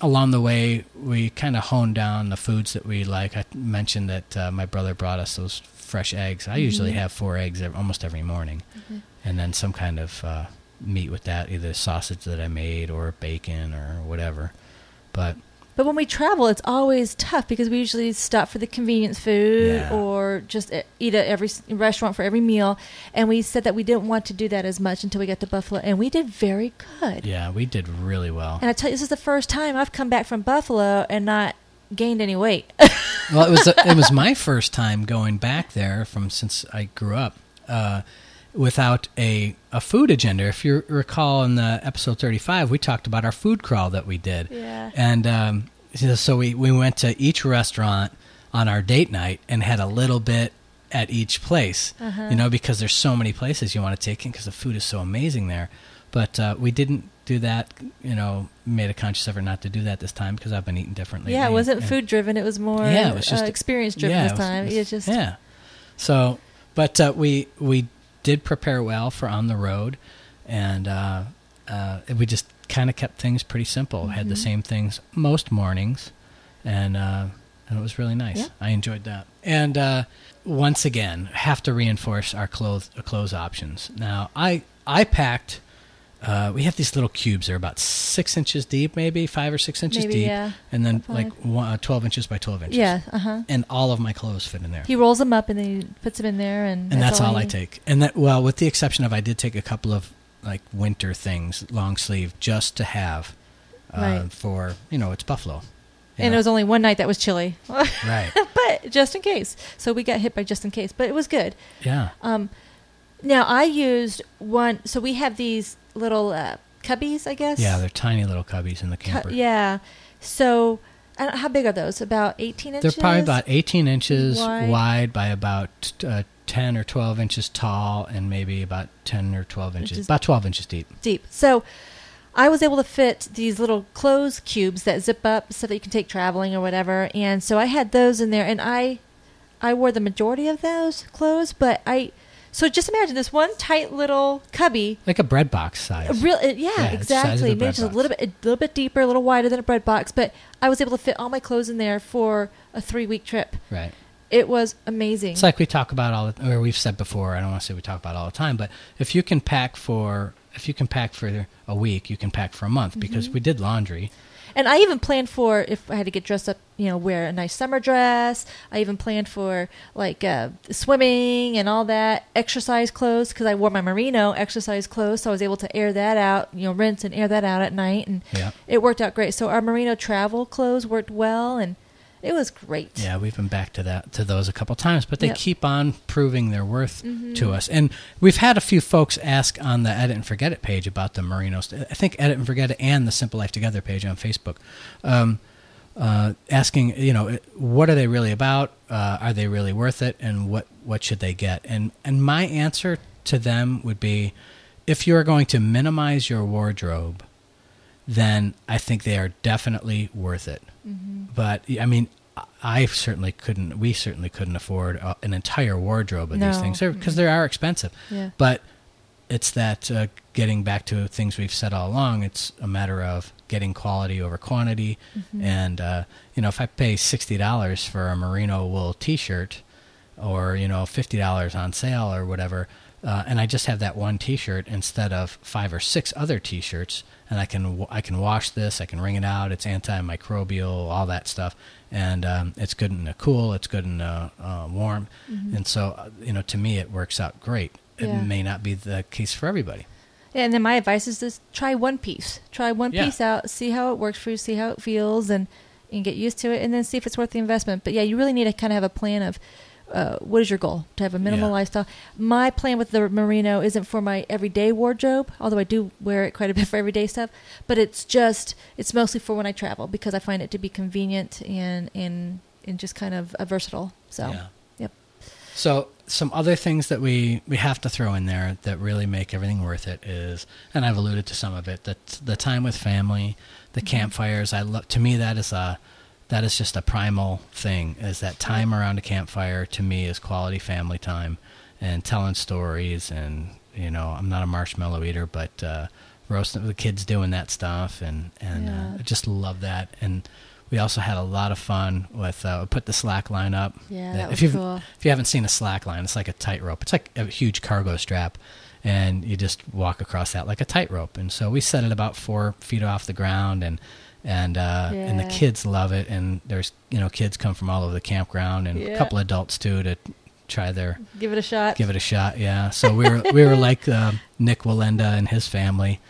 [SPEAKER 2] along the way, we kind of honed down the foods that we like. I mentioned that uh, my brother brought us those fresh eggs. I usually
[SPEAKER 1] Mhm.
[SPEAKER 2] have four eggs almost every morning,
[SPEAKER 1] Mhm.
[SPEAKER 2] And then some kind of uh, meat with that, either sausage that I made or bacon or whatever. But
[SPEAKER 1] But when we travel, it's always tough because we usually stop for the convenience food
[SPEAKER 2] Yeah.
[SPEAKER 1] or just e- eat at every restaurant for every meal. And we said that we didn't want to do that as much until we got to Buffalo, and we did very good.
[SPEAKER 2] yeah, we did really well.
[SPEAKER 1] And I tell you, this is the first time I've come back from Buffalo and not gained any weight. [laughs]
[SPEAKER 2] well, it was it was my first time going back there from since I grew up uh, without a a food agenda. If you recall in the episode thirty five, we talked about our food crawl that we did,
[SPEAKER 1] Yeah.
[SPEAKER 2] and um, so we we went to each restaurant on our date night and had a little bit at each place.
[SPEAKER 1] Uh-huh.
[SPEAKER 2] You know, because there's so many places you want to take in because the food is so amazing there. but uh, we didn't do that. You know, made a conscious effort not to do that this time because I've been eating differently.
[SPEAKER 1] yeah, it wasn't food driven. It was more
[SPEAKER 2] Yeah, it was just-
[SPEAKER 1] uh, experience driven
[SPEAKER 2] yeah,
[SPEAKER 1] this
[SPEAKER 2] it was-
[SPEAKER 1] time.
[SPEAKER 2] it was-
[SPEAKER 1] It's just
[SPEAKER 2] yeah. So, but uh, we we did prepare well for on the road, and uh, uh, we just kind of kept things pretty simple. Had the
[SPEAKER 1] Mhm.
[SPEAKER 2] same things most mornings, and uh, and it was really nice.
[SPEAKER 1] Yeah.
[SPEAKER 2] I enjoyed that. And uh, once again, have to reinforce our clothes clothes options. Now, I I packed. Uh, we have these little cubes. They're about six inches deep, maybe five or six inches
[SPEAKER 1] maybe
[SPEAKER 2] deep,
[SPEAKER 1] yeah.
[SPEAKER 2] and then like one, uh, twelve inches by twelve inches.
[SPEAKER 1] Yeah, uh huh.
[SPEAKER 2] and all of my clothes fit in there.
[SPEAKER 1] He rolls them up and then he puts them in there, and
[SPEAKER 2] and that's all I take. And that well, with the exception of I did take a couple of like winter things, long sleeve, just to have uh,
[SPEAKER 1] Right.
[SPEAKER 2] for you know it's Buffalo.
[SPEAKER 1] And
[SPEAKER 2] know.
[SPEAKER 1] it was only one night that was chilly, [laughs]
[SPEAKER 2] right.
[SPEAKER 1] but just in case. So we got hit by just in case, but it was good.
[SPEAKER 2] Yeah.
[SPEAKER 1] Um, now I used one. So we have these little uh, cubbies, I guess.
[SPEAKER 2] Yeah, they're tiny little cubbies in the
[SPEAKER 1] Cu-
[SPEAKER 2] camper.
[SPEAKER 1] yeah. So how big are those? About eighteen inches?
[SPEAKER 2] They're probably about 18 inches
[SPEAKER 1] Wide.
[SPEAKER 2] wide, by about uh, 10 or 12 inches tall, and maybe about 10 or 12 inches,
[SPEAKER 1] Inches-
[SPEAKER 2] about 12 inches deep.
[SPEAKER 1] deep. So I was able to fit these little clothes cubes that zip up so that you can take traveling or whatever. And so I had those in there and I I wore the majority of those clothes, but I so just imagine this one tight little cubby.
[SPEAKER 2] Like a bread box size.
[SPEAKER 1] A real, uh, yeah,
[SPEAKER 2] Yeah, it's the size of
[SPEAKER 1] exactly. Maybe just a little bit, a little bit deeper, a little wider than a bread box. But I was able to fit all my clothes in there for a three week trip.
[SPEAKER 2] Right.
[SPEAKER 1] It was amazing.
[SPEAKER 2] It's like we talk about all, the, or we've said before. I don't want to say we talk about all the time, but if you can pack for, if you can pack for a week, you can pack for a month
[SPEAKER 1] Mm-hmm.
[SPEAKER 2] because we did laundry.
[SPEAKER 1] And I even planned for if I had to get dressed up, you know, wear a nice summer dress. I even planned for like uh, swimming and all that exercise clothes because I wore my merino exercise clothes, so I was able to air that out, you know, rinse and air that out at night, and
[SPEAKER 2] Yeah.
[SPEAKER 1] it worked out great. So our merino travel clothes worked well, and it was great.
[SPEAKER 2] Yeah, we've been back to that to those a couple times, but they
[SPEAKER 1] Yep.
[SPEAKER 2] keep on proving their worth
[SPEAKER 1] Mhm.
[SPEAKER 2] to us. And we've had a few folks ask on the Edit and Forget It page about the merinos. I think Edit and Forget It and the Simple Life Together page on Facebook, um, uh, asking, you know, what are they really about? Uh, are they really worth it? And what what should they get? And and my answer to them would be, if you are going to minimize your wardrobe, then I think they are definitely worth it
[SPEAKER 1] Mm-hmm.
[SPEAKER 2] but I mean, I certainly couldn't. We certainly couldn't afford uh, an entire wardrobe of these things because they are expensive.
[SPEAKER 1] Yeah.
[SPEAKER 2] But it's that uh, getting back to things we've said all along. It's a matter of getting quality over quantity,
[SPEAKER 1] Mhm.
[SPEAKER 2] and uh, you know, if I pay sixty dollars for a merino wool T-shirt, or you know, fifty dollars on sale or whatever. Uh, and I just have that one T-shirt instead of five or six other T-shirts, and I can I can wash this, I can wring it out. It's antimicrobial, all that stuff, and um, it's good in the cool, it's good in the uh, warm,
[SPEAKER 1] Mhm.
[SPEAKER 2] and so uh, you know to me it works out great. It may not be the case for everybody.
[SPEAKER 1] Yeah, and then my advice is just try one piece. Try one
[SPEAKER 2] Yeah.
[SPEAKER 1] piece out, see how it works for you, see how it feels, and and get used to it, and then see if it's worth the investment. But yeah, you really need to kind of have a plan of uh, what is your goal to have a minimal
[SPEAKER 2] Yeah.
[SPEAKER 1] lifestyle. My plan with the merino isn't for my everyday wardrobe, although I do wear it quite a bit for everyday stuff. But it's just it's mostly for when I travel because I find it to be convenient and and and just kind of versatile. So
[SPEAKER 2] Yeah.
[SPEAKER 1] yep,
[SPEAKER 2] So some other things that we, we have to throw in there that really make everything worth it is, and I've alluded to some of it, that the time with family, the
[SPEAKER 1] Mhm.
[SPEAKER 2] campfires. I love. To me, that is a that is just a primal thing. Is that time around a campfire to me is quality family time, and telling stories. And you know, I'm not a marshmallow eater, but uh, roasting the kids doing that stuff, and and
[SPEAKER 1] Yeah.
[SPEAKER 2] uh, I just love that. And we also had a lot of fun with uh, put the slack line up.
[SPEAKER 1] yeah,
[SPEAKER 2] that
[SPEAKER 1] that
[SPEAKER 2] if you've
[SPEAKER 1] cool.
[SPEAKER 2] if you haven't seen a slack line, it's like a tightrope. It's like a huge cargo strap, and you just walk across that like a tightrope. And so we set it about four feet off the ground, and and uh, and the kids love it. And there's you know kids come from all over the campground, and a couple adults too to try their
[SPEAKER 1] Give it a shot.
[SPEAKER 2] give it a shot. Yeah. So we were we were like uh, Nik Wallenda and his family.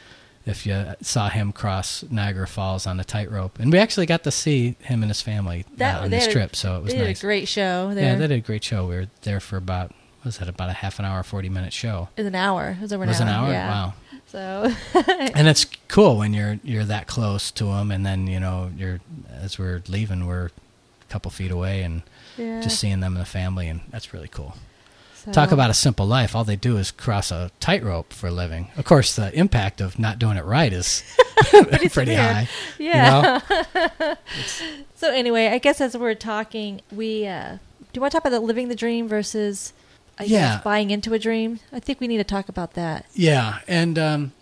[SPEAKER 2] If you saw him cross Niagara Falls on a tightrope, and we actually got to see him and his family uh, on this
[SPEAKER 1] a-
[SPEAKER 2] trip, so it was
[SPEAKER 1] they did
[SPEAKER 2] nice.
[SPEAKER 1] a great show.
[SPEAKER 2] Yeah, they did a great show. We were there for about what was that about a half an hour, forty minute show.
[SPEAKER 1] It was an hour. It was over
[SPEAKER 2] It
[SPEAKER 1] an
[SPEAKER 2] was
[SPEAKER 1] hour.
[SPEAKER 2] an hour.
[SPEAKER 1] Yeah.
[SPEAKER 2] Wow.
[SPEAKER 1] So [laughs]
[SPEAKER 2] And it's cool when you're you're that close to them, and then you know you're as we're leaving, we're a couple feet away, and
[SPEAKER 1] yeah.
[SPEAKER 2] just seeing them and the family, and that's really cool. talk about a simple life. All they do is cross a tightrope for a living. Of course, the impact of not doing it right is [laughs] [laughs] pretty
[SPEAKER 1] severe.
[SPEAKER 2] high.
[SPEAKER 1] Yeah.
[SPEAKER 2] You know?
[SPEAKER 1] So anyway, I guess as we're talking, we uh, do you want to talk about the living the dream versus I
[SPEAKER 2] Yeah.
[SPEAKER 1] buying into a dream? I think we need to talk about that.
[SPEAKER 2] Yeah, and um,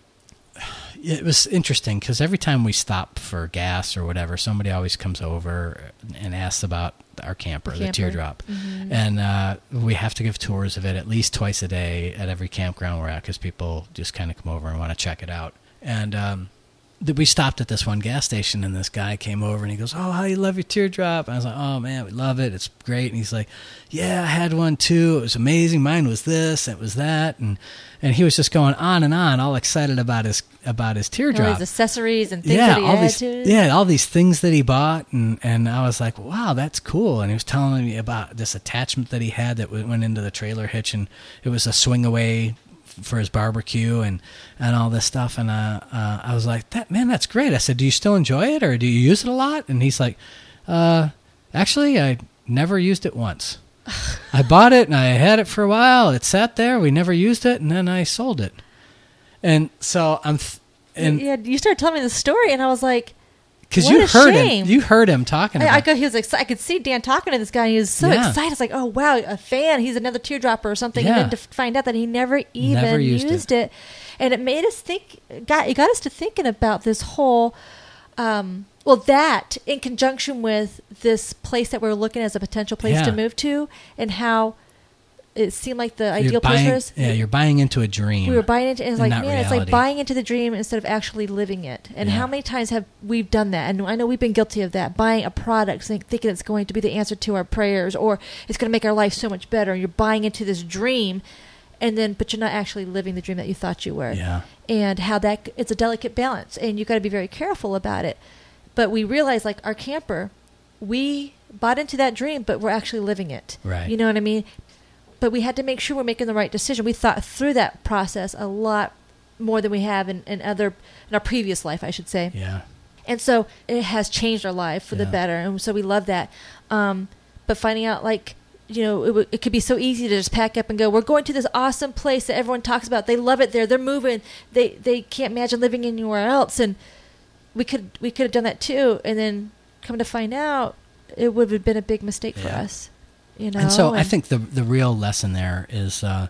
[SPEAKER 2] it was interesting because every time we stop for gas or whatever, somebody always comes over and asks about our camper,
[SPEAKER 1] The
[SPEAKER 2] the,
[SPEAKER 1] camper.
[SPEAKER 2] teardrop,
[SPEAKER 1] Mhm.
[SPEAKER 2] and uh, we have to give tours of it at least twice a day at every campground we're at because people just kind of come over and want to check it out. And um, we stopped at this one gas station, and this guy came over and he goes, "Oh, how you love your teardrop?" And I was like, "Oh man, we love it. It's great." And he's like, "Yeah, I had one too. It was amazing. Mine was this. It was that." And and he was just going on and on, all excited about his about his
[SPEAKER 1] All
[SPEAKER 2] teardrop.
[SPEAKER 1] these accessories and things
[SPEAKER 2] yeah,
[SPEAKER 1] that he
[SPEAKER 2] all these yeah, all these things that he bought, and and I was like, "Wow, that's cool." And he was telling me about this attachment that he had that went into the trailer hitch, and it was a swing away for his barbecue and and all this stuff. And uh, uh I was like that man that's great. I said do you still enjoy it or do you use it a lot? And he's like uh actually I never used it once. [laughs] I bought it and I had it for a while. It sat there. We never used it and then I sold it. And so I'm th- and
[SPEAKER 1] yeah, you started telling me the story, and I was like,
[SPEAKER 2] because you heard
[SPEAKER 1] shame.
[SPEAKER 2] him you heard him talking
[SPEAKER 1] I, I could, he was excited. I could see Dan talking to this guy. And he was so
[SPEAKER 2] Yeah.
[SPEAKER 1] excited. It's like, oh wow, a fan. He's another teardropper or something.
[SPEAKER 2] Yeah.
[SPEAKER 1] And then to find out that he never even
[SPEAKER 2] Never used
[SPEAKER 1] used,
[SPEAKER 2] it.
[SPEAKER 1] it. and it made us think. Got it got us to thinking about this whole. Um, well, that in conjunction with this place that we're looking as a potential place
[SPEAKER 2] Yeah.
[SPEAKER 1] to move to, and how it seemed like the ideal place
[SPEAKER 2] buying- yeah you're buying into a dream
[SPEAKER 1] we were buying into it. It's
[SPEAKER 2] and
[SPEAKER 1] like, man, it's like buying into the dream instead of actually living it. And
[SPEAKER 2] Yeah.
[SPEAKER 1] how many times have we done that? And I know we've been guilty of that. Buying a product, thinking it's going to be the answer to our prayers, or it's going to make our life so much better. And you're buying into this dream, and then, but you're not actually living the dream that you thought you were.
[SPEAKER 2] yeah
[SPEAKER 1] And how that it's a delicate balance, and you've got to be very careful about it. But we realize, like our camper, we bought into that dream, but we're actually living it.
[SPEAKER 2] Right.
[SPEAKER 1] You know what I mean? But we had to make sure we're making the right decision. We thought through that process a lot more than we have in, in other in our previous life, I should say.
[SPEAKER 2] yeah
[SPEAKER 1] And so it has changed our life for the better, and so we love that. Um, but finding out, like, you know, it, w- it could be so easy to just pack up and go. We're going to this awesome place that everyone talks about. They love it there. They're moving. They they can't imagine living anywhere else. And we could we could have done that too. And then come to find out, it would have been a big mistake for us. You know.
[SPEAKER 2] and so I think the the real lesson there is, uh,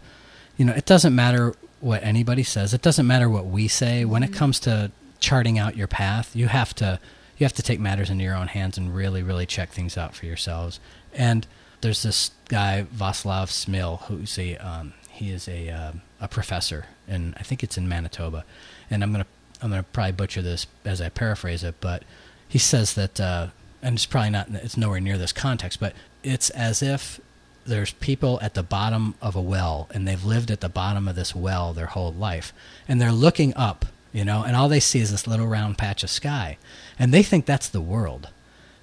[SPEAKER 2] you know, it doesn't matter what anybody says. It doesn't matter what we say. When it comes to charting out your path, you have to you have to take matters into your own hands and really really check things out for yourselves. And there's this guy Vaclav Smil who's a um, he is a um a professor and I think it's in Manitoba, and I'm gonna I'm gonna probably butcher this as I paraphrase it, but he says that, uh, and it's probably not it's nowhere near this context, but it's as if there's people at the bottom of a well and they've lived at the bottom of this well their whole life and they're looking up you know and all they see is this little round patch of sky and they think that's the world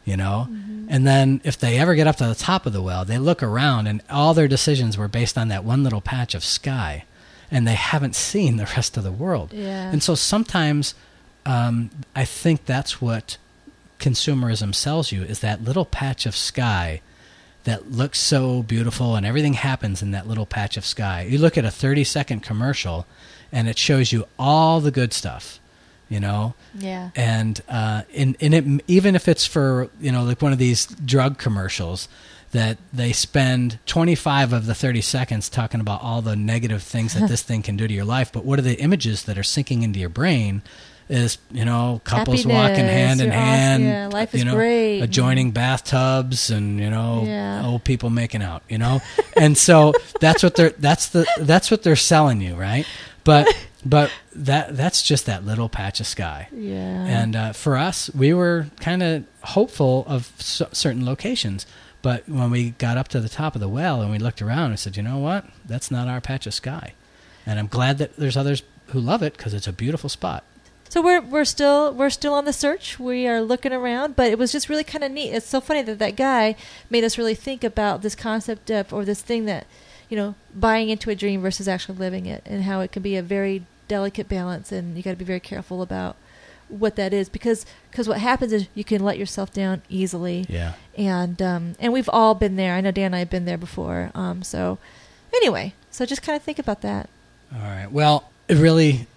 [SPEAKER 2] you know? And then if they ever get up to the top of the well they look around and all their decisions were based on that one little patch of sky and they haven't seen the rest of the world.
[SPEAKER 1] Yeah.
[SPEAKER 2] and so sometimes um, i think that's what consumerism sells you is that little patch of sky that looks so beautiful and everything happens in that little patch of sky. You look at a 30 second commercial and it shows you all the good stuff, you know?
[SPEAKER 1] yeah.
[SPEAKER 2] And uh, in, in it, even if it's for, you know, like one of these drug commercials that they spend 25 of the 30 seconds talking about all the negative things that [laughs] this thing can do to your life. But what are the images that are sinking into your brain? Is you know couples walking hand in
[SPEAKER 1] you're awesome,
[SPEAKER 2] hand,
[SPEAKER 1] yeah, life is
[SPEAKER 2] you know,
[SPEAKER 1] great.
[SPEAKER 2] adjoining bathtubs, and you know
[SPEAKER 1] Yeah.
[SPEAKER 2] old people making out, you know, and so [laughs] that's what they're that's the that's what they're selling you, right? But but that that's just that little patch of sky,
[SPEAKER 1] Yeah.
[SPEAKER 2] and uh, for us, we were kind of hopeful of s- certain locations. But when we got up to the top of the well and we looked around, we said, you know what? That's not our patch of sky. And I'm glad that there's others who love it because it's a beautiful spot.
[SPEAKER 1] So we're we're still we're still on the search. We are looking around, but it was just really kind of neat. It's so funny that that guy made us really think about this concept of or this thing that you know buying into a dream versus actually living it, and how it can be a very delicate balance, and you got to be very careful about what that is because cause what happens is you can let yourself down easily
[SPEAKER 2] Yeah.
[SPEAKER 1] and um, and we've all been there. I know Dan and I have been there before. Um, so Anyway, so just kind of think about that.
[SPEAKER 2] All right. Well, it really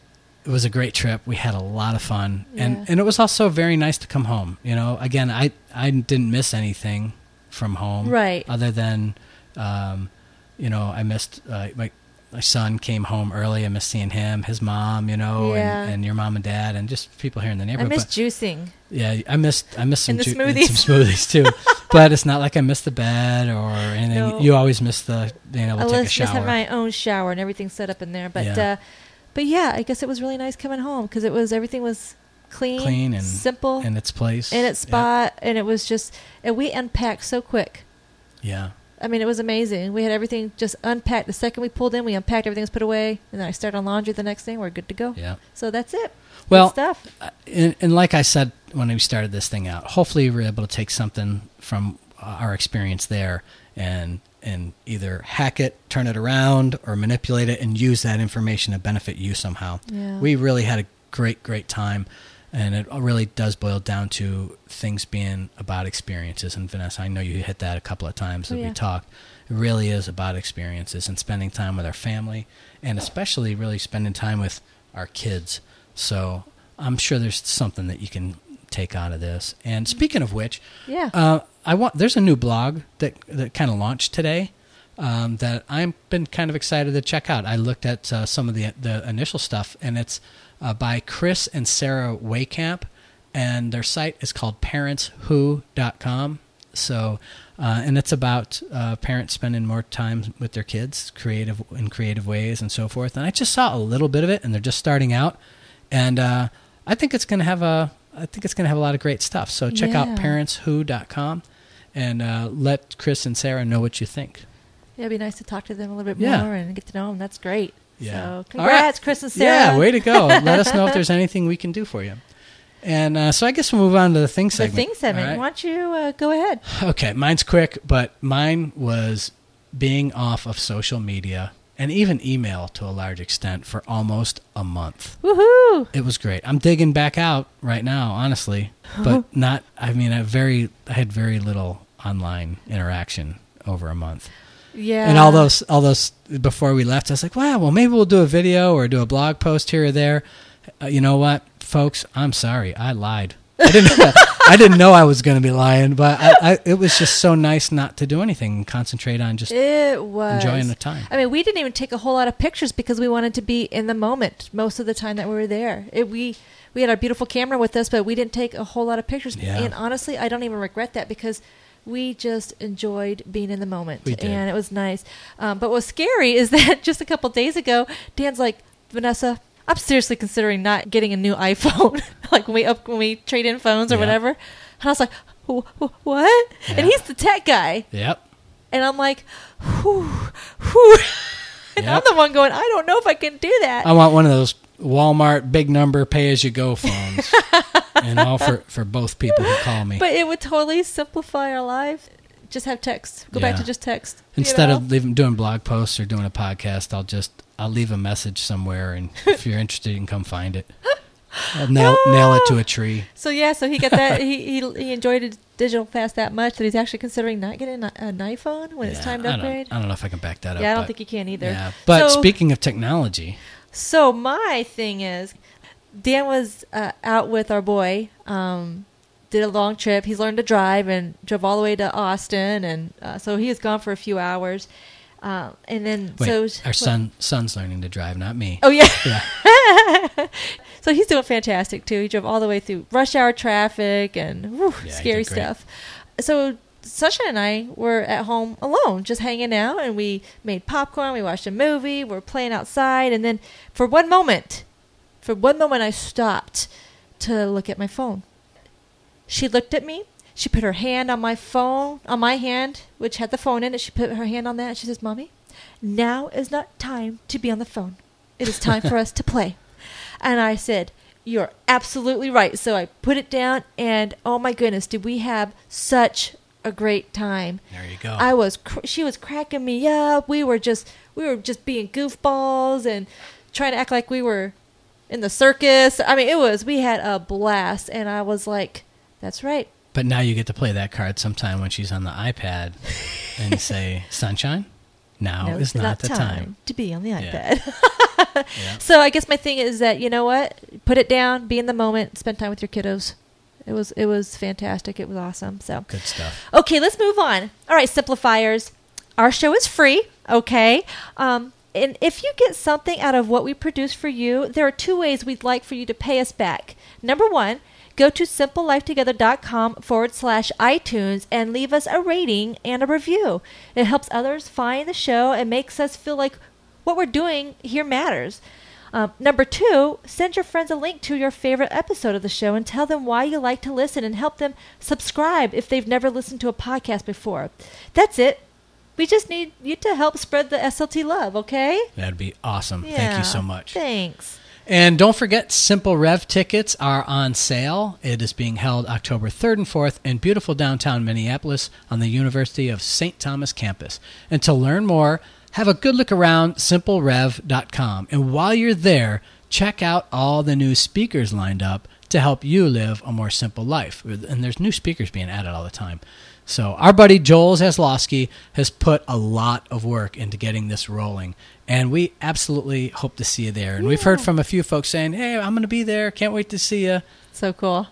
[SPEAKER 2] it was a great trip. We had a lot of fun,
[SPEAKER 1] Yeah.
[SPEAKER 2] and and it was also very nice to come home. You know, again, I I didn't miss anything from home,
[SPEAKER 1] Right.
[SPEAKER 2] Other than, um, you know, I missed uh, my my son came home early. I missed seeing him, his mom, you know,
[SPEAKER 1] Yeah.
[SPEAKER 2] and, and your mom and dad, and just people here in the neighborhood.
[SPEAKER 1] I
[SPEAKER 2] neighborhood.
[SPEAKER 1] miss
[SPEAKER 2] But-
[SPEAKER 1] juicing.
[SPEAKER 2] yeah, I missed I missed some ju-
[SPEAKER 1] smoothies.
[SPEAKER 2] some smoothies too. [laughs] but it's not like I missed the bed or anything.
[SPEAKER 1] No.
[SPEAKER 2] You always miss the being able
[SPEAKER 1] I
[SPEAKER 2] to take a shower.
[SPEAKER 1] had my own shower and everything set up in there. But
[SPEAKER 2] Yeah.
[SPEAKER 1] uh, but yeah, I guess it was really nice coming home because it was everything was clean,
[SPEAKER 2] Clean and-
[SPEAKER 1] simple,
[SPEAKER 2] in its place,
[SPEAKER 1] in its spot, and it was just and we unpacked so quick.
[SPEAKER 2] Yeah.
[SPEAKER 1] I mean, it was amazing. We had everything just unpacked. The second we pulled in, we unpacked everything was put away, and then I started on laundry the next thing. We're good to go.
[SPEAKER 2] Yeah.
[SPEAKER 1] So that's it.
[SPEAKER 2] Well,
[SPEAKER 1] Good stuff.
[SPEAKER 2] And, and like I said when we started this thing out, hopefully we're able to take something from our experience there and and either hack it, turn it around, or manipulate it and use that information to benefit you somehow.
[SPEAKER 1] Yeah.
[SPEAKER 2] We really had a great, great time, and it really does boil down to things being about experiences. And Vanessa, I know you hit that a couple of times
[SPEAKER 1] Oh,
[SPEAKER 2] that
[SPEAKER 1] yeah.
[SPEAKER 2] we talked. It really is about experiences and spending time with our family, and especially really spending time with our kids. So I'm sure there's something that you can take out of this. And speaking of which,
[SPEAKER 1] Yeah.
[SPEAKER 2] uh, I want there's a new blog that that kind of launched today um, that I've been kind of excited to check out. I looked at uh, some of the the initial stuff, and it's uh, by Chris and Sarah Waycamp, and their site is called ParentsWho.com. So, uh, and it's about uh, parents spending more time with their kids, creative in creative ways and so forth. And I just saw a little bit of it, and they're just starting out, and uh, I think it's going to have a I think it's going to have a lot of great stuff. So check out
[SPEAKER 1] Yeah.
[SPEAKER 2] ParentsWho.com and uh, let Chris and Sarah know what you think.
[SPEAKER 1] Yeah, it'd be nice to talk to them a little bit
[SPEAKER 2] Yeah.
[SPEAKER 1] more and get to know them. That's great.
[SPEAKER 2] Yeah.
[SPEAKER 1] So
[SPEAKER 2] right.
[SPEAKER 1] congrats, Chris and Sarah.
[SPEAKER 2] Yeah, way to go. [laughs] Let us know if there's anything we can do for you. And uh, so I guess we'll move on to the thing
[SPEAKER 1] the
[SPEAKER 2] segment.
[SPEAKER 1] thing segment.
[SPEAKER 2] Right?
[SPEAKER 1] Why don't you uh, go ahead? [sighs]
[SPEAKER 2] Okay, mine's quick, but mine was being off of social media and even email to a large extent for almost a month.
[SPEAKER 1] Woohoo!
[SPEAKER 2] It was great. I'm digging back out right now, honestly, but [laughs] not. I mean, I very, I had very little online interaction over a month.
[SPEAKER 1] Yeah.
[SPEAKER 2] And all those, all those before we left, I was like, wow, well, maybe we'll do a video or do a blog post here or there. Uh, you know what, folks? I'm sorry, I lied. I didn't. [laughs] I didn't know I was going to be lying, but I, I, it was just so nice not to do anything and concentrate on just
[SPEAKER 1] It was
[SPEAKER 2] enjoying the time.
[SPEAKER 1] I mean, we didn't even take a whole lot of pictures because we wanted to be in the moment most of the time that we were there. It, we we had our beautiful camera with us, but we didn't take a whole lot of pictures.
[SPEAKER 2] Yeah.
[SPEAKER 1] And honestly, I don't even regret that because we just enjoyed being in the moment,
[SPEAKER 2] We did.
[SPEAKER 1] and it was nice. Um, but what's scary is [laughs] that just a couple days ago, Dan's like, Vanessa. I'm seriously considering not getting a new [laughs] iPhone, [laughs] like when we up when we trade in phones or
[SPEAKER 2] Yeah.
[SPEAKER 1] whatever. And I was like, "Wh- wh- "What?"
[SPEAKER 2] Yeah.
[SPEAKER 1] And he's the tech guy,
[SPEAKER 2] Yep.
[SPEAKER 1] and I'm like, whew, whew. and
[SPEAKER 2] Yep.
[SPEAKER 1] I'm the one going, I don't know if I can do that.
[SPEAKER 2] I want one of those Walmart big number pay as you go phones. You know, for for both people who call me.
[SPEAKER 1] but it would totally simplify our life. Just have text. Go back to just text. you
[SPEAKER 2] Instead
[SPEAKER 1] know?
[SPEAKER 2] of leaving, doing blog posts or doing a podcast, I'll just I'll leave a message somewhere, and if you're interested, you can come find it. [laughs] I'll nail nail it to a tree.
[SPEAKER 1] So yeah, so he got that. [laughs] he, he he enjoyed digital fast that much that he's actually considering not getting a- an iPhone when it's time to
[SPEAKER 2] I don't,
[SPEAKER 1] upgrade.
[SPEAKER 2] I don't know if I can back that up.
[SPEAKER 1] yeah, I don't
[SPEAKER 2] but-
[SPEAKER 1] think you can either.
[SPEAKER 2] Yeah, but
[SPEAKER 1] So-
[SPEAKER 2] speaking of technology,
[SPEAKER 1] So my thing is, Dan was uh, out with our boy. Um, did a long trip. He's learned to drive and drove all the way to Austin, and uh, so he was gone for a few hours. Uh, and then
[SPEAKER 2] wait,
[SPEAKER 1] so
[SPEAKER 2] our son son's learning to drive, not me.
[SPEAKER 1] Oh yeah.
[SPEAKER 2] Yeah, [laughs]
[SPEAKER 1] So he's doing fantastic too. He drove all the way through rush hour traffic and whew,
[SPEAKER 2] Yeah,
[SPEAKER 1] scary stuff. So Sasha and I were at home alone, just hanging out, and we made popcorn. We watched a movie. We're playing outside, and then for one moment, for one moment, I stopped to look at my phone. She looked at me. She put her hand on my phone, on my hand, which had the phone in it. She put her hand on that, and she says, "Mommy, now is not time to be on the phone. It is time for us to play." And I said, You're absolutely right. So I put it down, and oh my goodness, did we have such a great time?
[SPEAKER 2] there you go.
[SPEAKER 1] I was, cr- she was cracking me up. We were just, we were just being goofballs and trying to act like we were in the circus. I mean, it was, we had a blast, and I was like, That's right.
[SPEAKER 2] but now you get to play that card sometime when she's on the iPad and [laughs] say, "Sunshine, now
[SPEAKER 1] No,
[SPEAKER 2] is not, the time.
[SPEAKER 1] to be on the
[SPEAKER 2] Yeah.
[SPEAKER 1] iPad. [laughs]
[SPEAKER 2] Yeah.
[SPEAKER 1] So I guess my thing is that you know what, put it down, be in the moment, spend time with your kiddos. It was it was fantastic. It was awesome. So
[SPEAKER 2] Good stuff.
[SPEAKER 1] Okay, let's move on. All right, simplifiers. Our show is free, okay? Um, and if you get something out of what we produce for you, there are two ways we'd like for you to pay us back. Number one, go to simplelifetogether.com forward slash iTunes and leave us a rating and a review. It helps others find the show and makes us feel like what we're doing here matters. Um, number two, send your friends a link to your favorite episode of the show and tell them why you like to listen and help them subscribe if they've never listened to a podcast before. That's it. We just need you to help spread the SLT love, okay?
[SPEAKER 2] That'd be awesome. Thank you so much.
[SPEAKER 1] Thanks.
[SPEAKER 2] And don't forget, Simple Rev tickets are on sale. It is being held October 3rd and 4th in beautiful downtown Minneapolis on the University of St. Thomas campus. And to learn more, have a good look around simplerev.com. And while you're there, check out all the new speakers lined up to help you live a more simple life. And there's new speakers being added all the time. So our buddy Joel Zaslofsky has put a lot of work into getting this rolling, and we absolutely hope to see you there. And we've heard from a few folks saying, "Hey, I'm going to be there. Can't wait to see you."
[SPEAKER 1] So cool.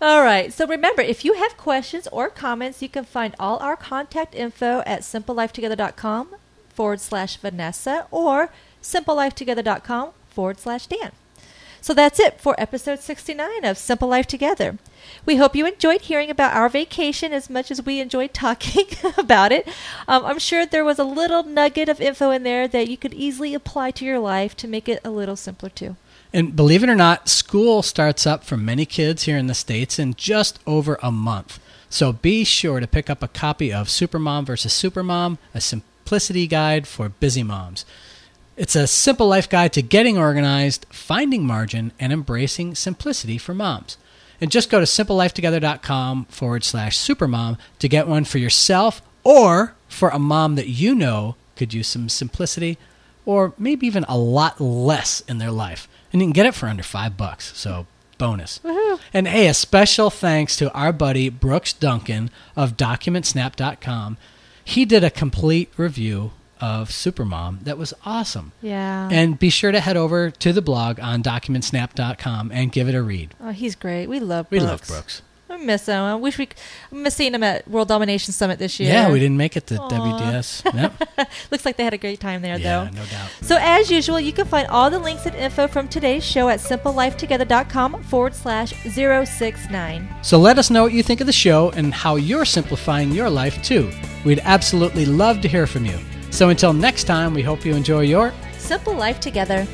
[SPEAKER 1] All right. So remember, if you have questions or comments, you can find all our contact info at simplelifetogether.com forward slash Vanessa or simplelifetogether.com forward slash Dan. So that's it for episode 69 of Simple Life Together. We hope you enjoyed hearing about our vacation as much as we enjoyed talking [laughs] about it. Um, I'm sure there was a little nugget of info in there that you could easily apply to your life to make it a little simpler too.
[SPEAKER 2] And believe it or not, school starts up for many kids here in the States in just over a month. So be sure to pick up a copy of Supermom versus Supermom, a simplicity guide for busy moms. It's a simple life guide to getting organized, finding margin, and embracing simplicity for moms. And just go to simplelifetogether.com forward slash supermom to get one for yourself or for a mom that you know could use some simplicity or maybe even a lot less in their life. And you can get it for under five bucks. So bonus.
[SPEAKER 1] Woohoo.
[SPEAKER 2] And hey, a special thanks to our buddy Brooks Duncan of DocumentSnap.com. He did a complete review of Supermom that was awesome.
[SPEAKER 1] Yeah.
[SPEAKER 2] And be sure to head over to the blog on DocumentSnap.com and give it a read.
[SPEAKER 1] oh, he's great. We love Brooks.
[SPEAKER 2] We love Brooks.
[SPEAKER 1] I miss him. I wish we. c- I miss seeing him at World Domination Summit this year.
[SPEAKER 2] Yeah, we didn't make it to
[SPEAKER 1] Aw.
[SPEAKER 2] WDS. Yep. [laughs]
[SPEAKER 1] Looks like they had a great time there,
[SPEAKER 2] yeah,
[SPEAKER 1] though.
[SPEAKER 2] no doubt.
[SPEAKER 1] So, as usual, you can find all the links and info from today's show at simplelifetogether.com forward slash 069.
[SPEAKER 2] So let us know what you think of the show and how you're simplifying your life too. We'd absolutely love to hear from you. So until next time, we hope you enjoy your
[SPEAKER 1] Simple Life Together.